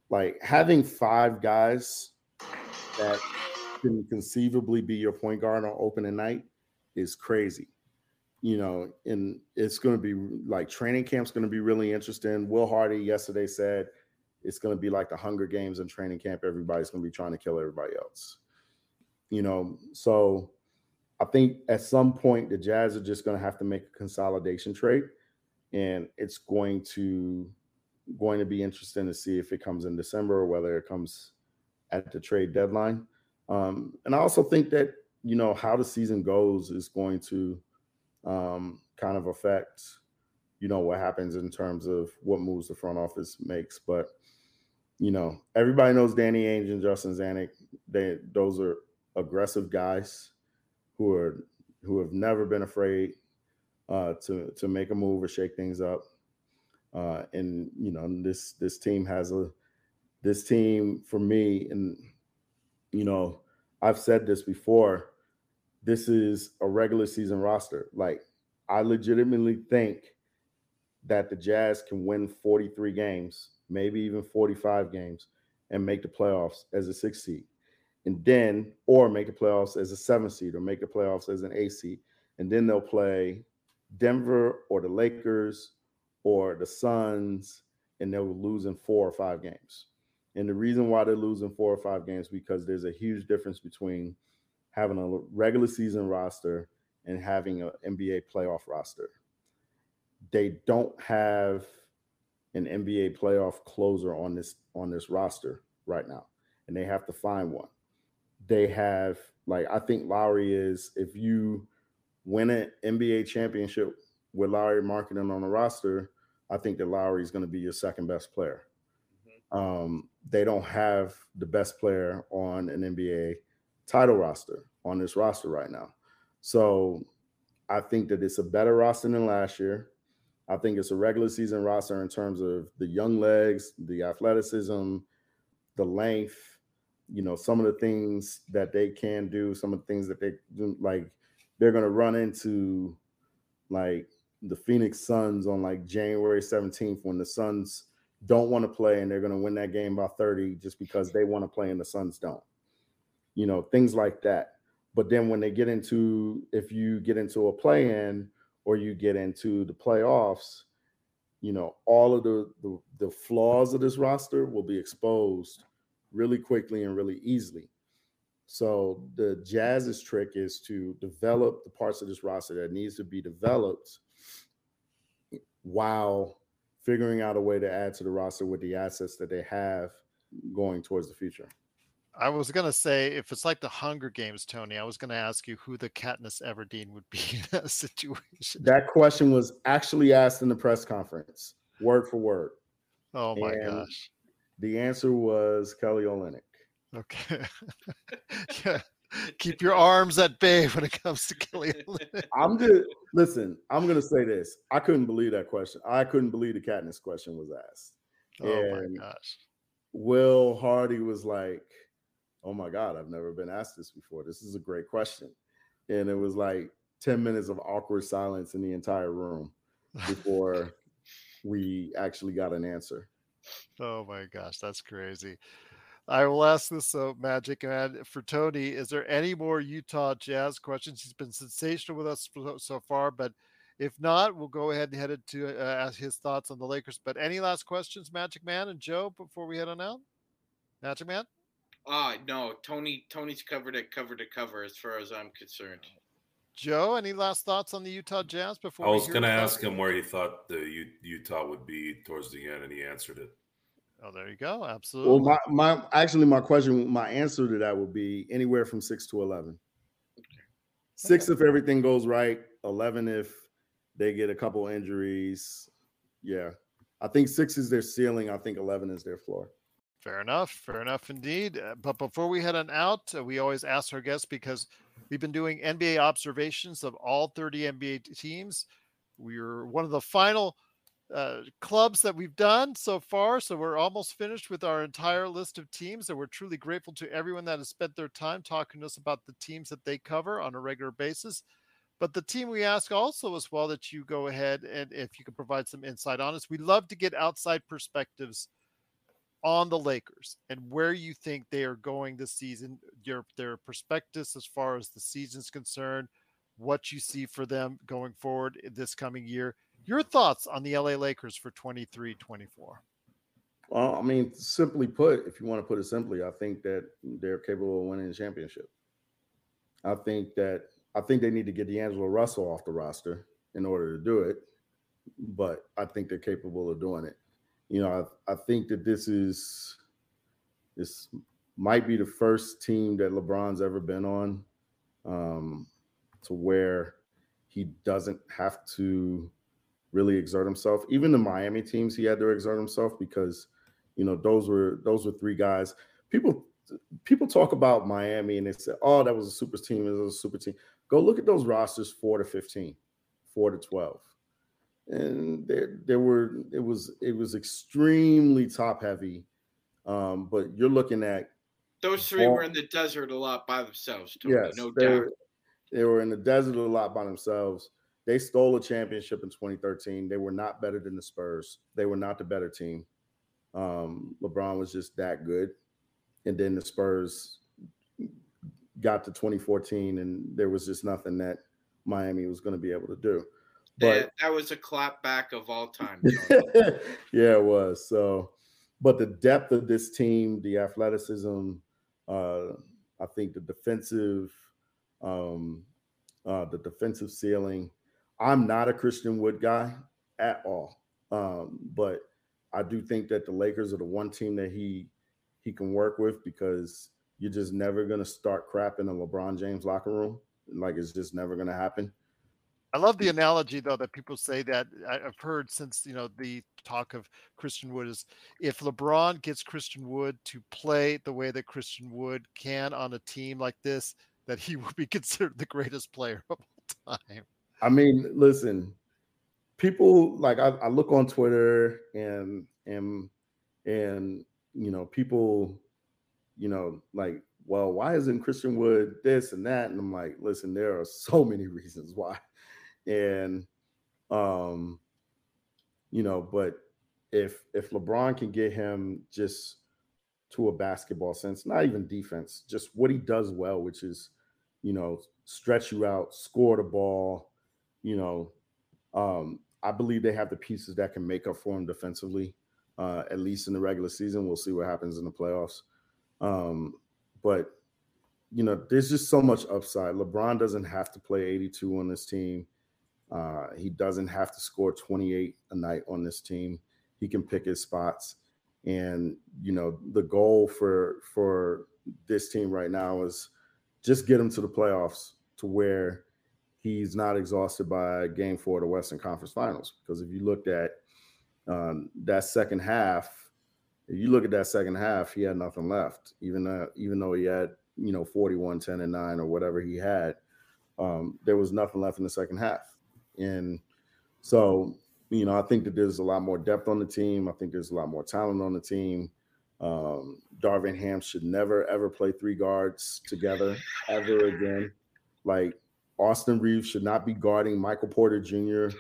like having five guys that can conceivably be your point guard on opening night is crazy. You know, and it's going to be like training camp's going to be really interesting. Will Hardy yesterday said it's going to be like the Hunger Games in training camp. Everybody's going to be trying to kill everybody else. You know, so I think at some point the Jazz are just going to have to make a consolidation trade, and it's going to going to be interesting to see if it comes in December or whether it comes at the trade deadline. Um, and I also think that you know how the season goes is going to um, kind of affect you know what happens in terms of what moves the front office makes. But you know everybody knows Danny Ainge and Justin Zanik. They those are aggressive guys who are who have never been afraid uh, to to make a move or shake things up. Uh, and you know this this team has a this team for me, and you know I've said this before. This is a regular season roster. Like I legitimately think that the Jazz can win 43 games, maybe even 45 games, and make the playoffs as a six seed and then or make the playoffs as a seven seed or make the playoffs as an eight seed. And then they'll play Denver or the Lakers or the Suns, and they'll lose in four or five games. And the reason why they're losing four or five games because there's a huge difference between having a regular season roster and having an NBA playoff roster. They don't have an NBA playoff closer on this on this roster right now, and they have to find one they have like I think Lauri is if you win an NBA championship with Lauri Markkanen on the roster, I think that Lauri is going to be your second best player. Mm-hmm. Um, they don't have the best player on an NBA title roster on this roster right now. So I think that it's a better roster than last year. I think it's a regular season roster in terms of the young legs, the athleticism, the length, you know some of the things that they can do some of the things that they do like they're going to run into like the phoenix suns on like january 17th when the suns don't want to play and they're going to win that game by 30 just because they want to play and the suns don't. You know things like that. But then when they get into if you get into a play in or you get into the playoffs you know all of the, the the flaws of this roster will be exposed really quickly and really easily. So the Jazz's trick is to develop the parts of this roster that needs to be developed while figuring out a way to add to the roster with the assets that they have going towards the future. I was gonna say if it's like the Hunger Games, Tony, I was gonna ask you who the Katniss Everdeen would be in that situation. That question was actually asked in the press conference, word for word. Oh my and gosh. The answer was Kelly Olynyk. Okay. yeah. Keep your arms at bay when it comes to Kelly Olynyk. I'm just listen. I'm gonna say this. I couldn't believe that question. I couldn't believe the Katniss question was asked. Oh and my gosh. Will Hardy was like, "Oh my God, I've never been asked this before. This is a great question." And it was like 10 minutes of awkward silence in the entire room before we actually got an answer. Oh my gosh, that's crazy. I will ask this so Magic Man for Tony. Is there any more Utah Jazz questions? He's been sensational with us so far, but if not, we'll go ahead and head to uh, ask his thoughts on the Lakers. But any last questions, Magic Man and Joe, before we head on out? Magic Man. Uh no, Tony. Tony's covered it cover to cover as far as I'm concerned. Joe, any last thoughts on the Utah Jazz before? I was going to ask him where he thought the U- Utah would be towards the end, and he answered it. Oh, there you go. Absolutely. Well, my, my actually my question, my answer to that would be anywhere from six to eleven. Six if everything goes right. Eleven if they get a couple injuries. Yeah, I think six is their ceiling. I think eleven is their floor. Fair enough. Fair enough indeed. Uh, but before we head on out, uh, we always ask our guests because we've been doing NBA observations of all 30 NBA teams. We're one of the final uh, clubs that we've done so far. So we're almost finished with our entire list of teams. And we're truly grateful to everyone that has spent their time talking to us about the teams that they cover on a regular basis. But the team we ask also as well that you go ahead and if you can provide some insight on us, we love to get outside perspectives on the Lakers and where you think they are going this season, your their prospectus as far as the season's concerned, what you see for them going forward this coming year. Your thoughts on the LA Lakers for 23 24? Well, I mean, simply put, if you want to put it simply, I think that they're capable of winning a championship. I think that I think they need to get D'Angelo Russell off the roster in order to do it, but I think they're capable of doing it you know, I, I think that this is this might be the first team that LeBron's ever been on um, to where he doesn't have to really exert himself. Even the Miami teams, he had to exert himself because, you know, those were those were three guys. People people talk about Miami and they say, "Oh, that was a super team. It was a super team." Go look at those rosters, four to fifteen, four to twelve and there there were it was it was extremely top heavy. Um, but you're looking at those three were in the desert a lot by themselves. Tony, yes, no they doubt. Were, they were in the desert a lot by themselves. They stole a championship in 2013. They were not better than the Spurs. They were not the better team. Um, LeBron was just that good. And then the Spurs got to 2014, and there was just nothing that Miami was going to be able to do. But that, that was a clap back of all time. yeah, it was. So, but the depth of this team, the athleticism, uh, I think the defensive, um, uh, the defensive ceiling. I'm not a Christian Wood guy at all, um, but I do think that the Lakers are the one team that he he can work with because you're just never gonna start crap in a LeBron James locker room. Like it's just never gonna happen. I love the analogy though that people say that uh, I've heard since you know the talk of Christian Wood is if LeBron gets Christian Wood to play the way that Christian Wood can on a team like this, that he will be considered the greatest player of all time. I mean, listen, people like I, I look on Twitter and and and you know people, you know, like well, why isn't Christian Wood this and that? And I'm like, listen, there are so many reasons why and um you know but if if lebron can get him just to a basketball sense not even defense just what he does well which is you know stretch you out score the ball you know um i believe they have the pieces that can make up for him defensively uh at least in the regular season. We'll see what happens in the playoffs. Um but you know there's just so much upside. Lebron doesn't have to play 82 on this team uh, he doesn't have to score 28 a night on this team. He can pick his spots. And you know, the goal for for this team right now is just get him to the playoffs to where he's not exhausted by game four of the Western Conference Finals. Because if you looked at um, that second half, if you look at that second half, he had nothing left. Even though, even though he had you know 41, 10, and 9 or whatever he had, um, there was nothing left in the second half. And so, you know, I think that there's a lot more depth on the team. I think there's a lot more talent on the team. Um, Darvin Ham should never ever play three guards together ever again. Like Austin Reaves should not be guarding Michael Porter Jr.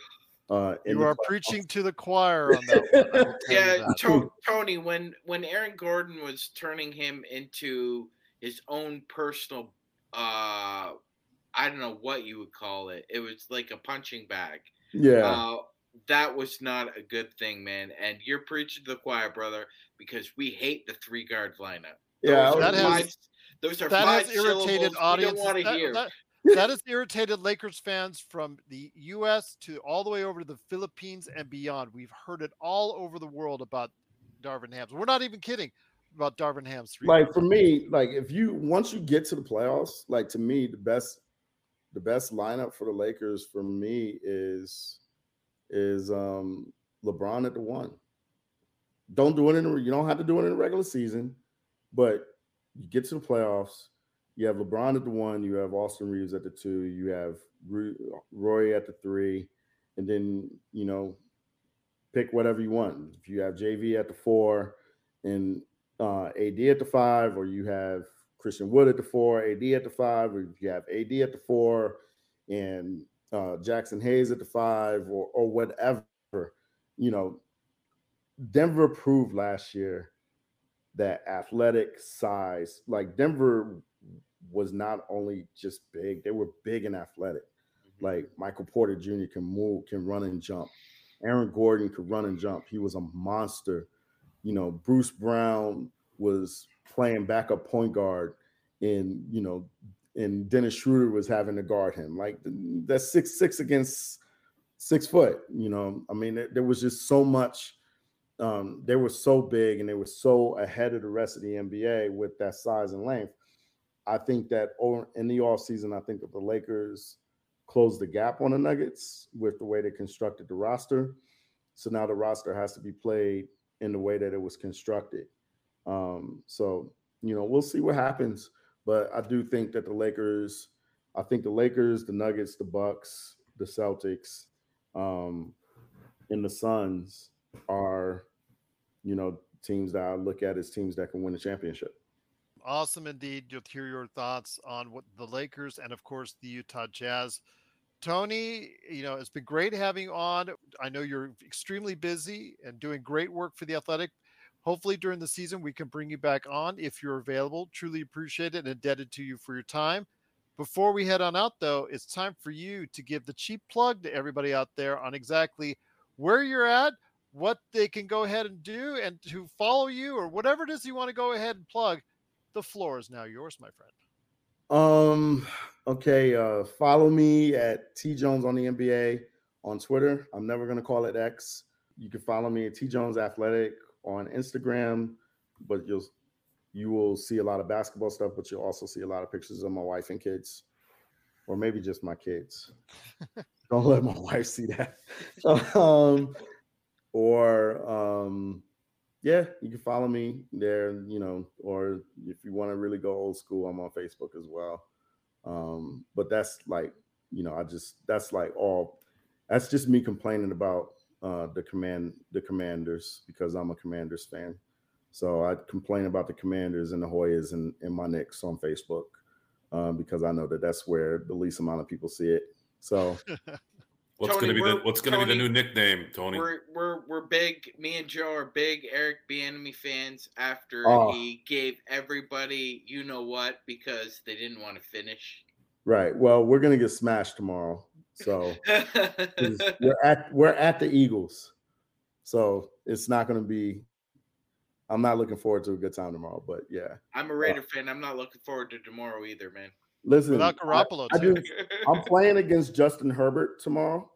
Uh, you are preaching to the choir on that. yeah, that. Tony. When when Aaron Gordon was turning him into his own personal uh, I don't know what you would call it. It was like a punching bag. Yeah. Uh, that was not a good thing, man. And you're preaching to the choir, brother, because we hate the three guard lineup. Yeah, those that are has, five, those are that five has irritated audiences. We don't want to that, hear. That, that has irritated Lakers fans from the U.S. to all the way over to the Philippines and beyond. We've heard it all over the world about Darvin Hams. We're not even kidding about Darvin Hams. Three like for me, like if you once you get to the playoffs, like to me, the best the best lineup for the Lakers for me is is um LeBron at the one. Don't do it in you don't have to do it in the regular season, but you get to the playoffs. You have LeBron at the one, you have Austin Reaves at the two, you have Rui at the three, and then you know pick whatever you want. If you have JV at the four and uh, AD at the five, or you have Christian Wood at the four, AD at the five, or you have AD at the four and uh, Jaxson Hayes at the five, or or whatever, you know, Denver proved last year that athletic size, like Denver was not only just big, they were big and athletic. Mm-hmm. Like Michael Porter Jr. can move, can run and jump. Aaron Gordon could run and jump. He was a monster. You know, Bruce Brown was playing backup point guard, and you know, and Dennis Schroeder was having to guard him. Like that's six six against six foot. You know, I mean, there, there was just so much. Um, they were so big and they were so ahead of the rest of the NBA with that size and length. I think that in the off season, I think that the Lakers closed the gap on the Nuggets with the way they constructed the roster. So now the roster has to be played in the way that it was constructed. Um, so you know, we'll see what happens. But I do think that the Lakers, I think the Lakers, the Nuggets, the Bucks, the Celtics, um, and the Suns are, you know, teams that I look at as teams that can win a championship. Awesome indeed. You'll hear your thoughts on what the Lakers and, of course, the Utah Jazz. Tony, you know, it's been great having you on. I know you're extremely busy and doing great work for the Athletic. Hopefully, during the season, we can bring you back on if you're available. Truly appreciate it and indebted to you for your time. Before we head on out, though, it's time for you to give the cheap plug to everybody out there on exactly where you're at, what they can go ahead and do, and to follow you or whatever it is you want to go ahead and plug. The floor is now yours, my friend. Um. Okay. Uh. Follow me at T Jones on the NBA on Twitter. I'm never gonna call it X. You can follow me at T Jones Athletic on Instagram, but you'll you will see a lot of basketball stuff, but you'll also see a lot of pictures of my wife and kids, or maybe just my kids. Don't let my wife see that. um, or um, yeah, you can follow me there. You know, or if you want to really go old school, I'm on Facebook as well. Um, but that's like, you know, I just that's like all. That's just me complaining about uh, the command the Commanders because I'm a Commanders fan. So I complain about the Commanders and the Hoyas and, and my Knicks on Facebook um, because I know that that's where the least amount of people see it. So. What's Tony, gonna be the What's gonna Tony, be the new nickname, Tony? We're we're we're big. Me and Joe are big Eric Bieniemy fans. After oh. he gave everybody, you know what, because they didn't want to finish. Right. Well, we're gonna get smashed tomorrow. So we're at we're at the Eagles. So it's not gonna be I'm not looking forward to a good time tomorrow, but yeah. I'm a Raider uh, fan. I'm not looking forward to tomorrow either, man. Listen, without Garoppolo, I, I do, I'm playing against Justin Herbert tomorrow.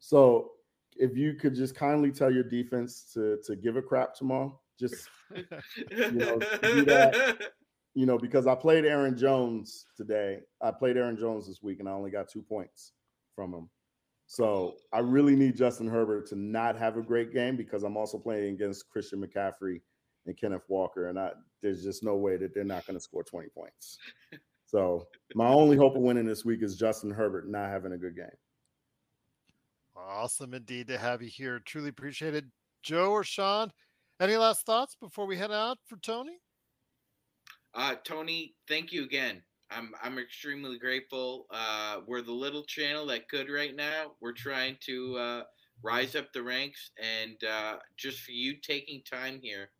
So if you could just kindly tell your defense to to give a crap tomorrow, just you know, do that you know, because I played Aaron Jones today. I played Aaron Jones this week and I only got two points from him. So I really need Justin Herbert to not have a great game because I'm also playing against Christian McCaffrey and Kenneth Walker, and I there's just no way that they're not going to score 20 points. So my only hope of winning this week is Justin Herbert not having a good game. Awesome indeed to have you here. Truly appreciated. Joe or Sean, any last thoughts before we head out for Tony? Uh, Tony, thank you again. I'm I'm extremely grateful. Uh, we're the little channel that could right now. We're trying to uh, rise up the ranks, and uh, just for you taking time here,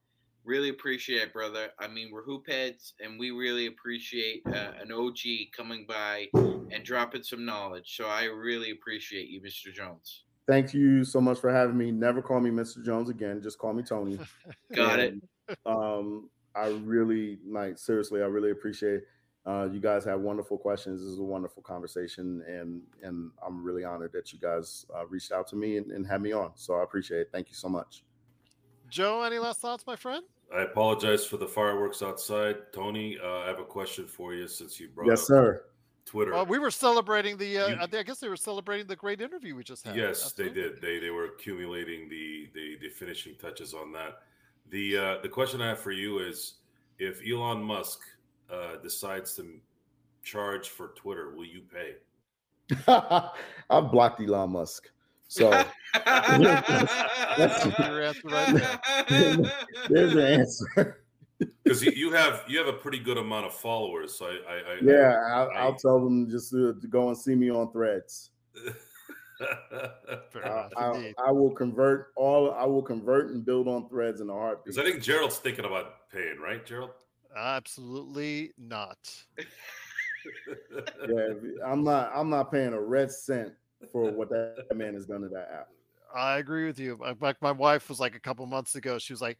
really appreciate it, brother. I mean, we're hoop heads, and we really appreciate uh, an OG coming by and dropping some knowledge. So I really appreciate you, Mr. Jones. Thank you so much for having me. Never call me Mr. Jones again. Just call me Tony. Got and, it. Um, I really like seriously, I really appreciate it. Uh, you guys have wonderful questions. This is a wonderful conversation, and and I'm really honored that you guys uh, reached out to me and, and had me on. So I appreciate it. Thank you so much. Joe, any last thoughts, my friend? I apologize for the fireworks outside. Tony, uh, I have a question for you since you brought Yes, up sir. Twitter. Well, we were celebrating the. Uh, You- I, guess they were celebrating the great interview we just had. Yes, Absolutely. they did. They they were accumulating the the, the finishing touches on that. The uh, the question I have for you is, if Elon Musk uh, decides to charge for Twitter, will you pay? I've blocked Elon Musk. So That's your answer right there. there's the answer. Because you, you have you have a pretty good amount of followers. So I, I, I Yeah, I'll, I- I'll tell them just to, to go and see me on Threads. I, I. I will convert all. I will convert and build on Threads in a heartbeat. Because I think Gerald's thinking about paying, right, Gerald? Absolutely not. yeah, I'm not. I'm not paying a red cent for what that man has done to that app. I agree with you. Like- Like my wife was like a couple months ago. She was like,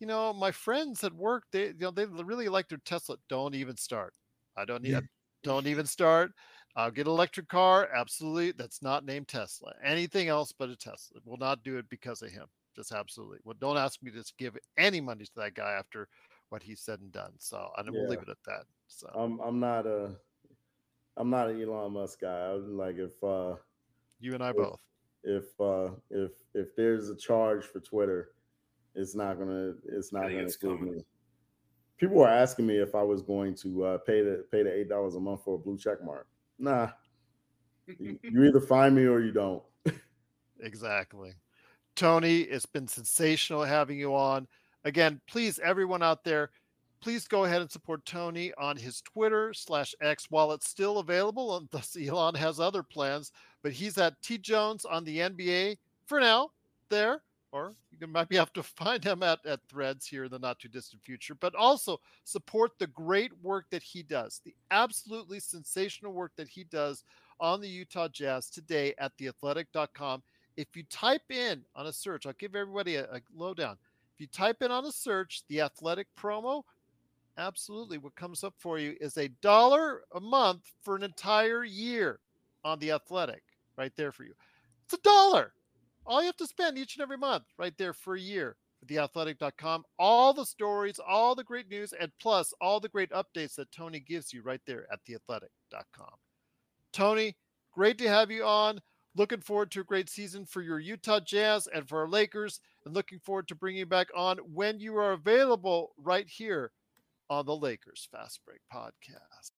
you know, my friends at work, they you know they really like their Tesla. Don't even start. I don't need. Don't even start. I'll get an electric car. Absolutely. That's not named Tesla. Anything else but a Tesla. Will not do it because of him. Just absolutely. Well, don't ask me to give any money to that guy after what he said and done. So I will leave Yeah. it at that. So I'm. I'm not a. I'm not an Elon Musk guy. I'm like if uh you and I if- both. if uh if if there's a charge for Twitter, it's not gonna it's not gonna it's include coming. me. People were asking me if I was going to uh, pay the pay the eight dollars a month for a blue check mark. Nah, you you either find me or you don't. Exactly. Tony, it's been sensational having you on. Again, please, everyone out there, please go ahead and support Tony on his Twitter slash X while it's still available. And thus Elon has other plans, but he's at T Jones on the NBA for now there, or you might be have to find him at, at Threads here in the not too distant future. But also support the great work that he does, the absolutely sensational work that he does on the Utah Jazz today at theathletic.com. If you type in on a search, I'll give everybody a, a lowdown. If you type in on a search the athletic promo, absolutely what comes up for you is a dollar a month for an entire year on the athletic right there for you. It's a dollar. All you have to spend each and every month right there for a year for theathletic.com. All the stories, all the great news, and plus all the great updates that Tony gives you right there at theathletic.com. Tony, great to have you on. Looking forward to a great season for your Utah Jazz and for our Lakers, looking forward to bringing you back on when you are available right here on the Lakers Fast Break Podcast.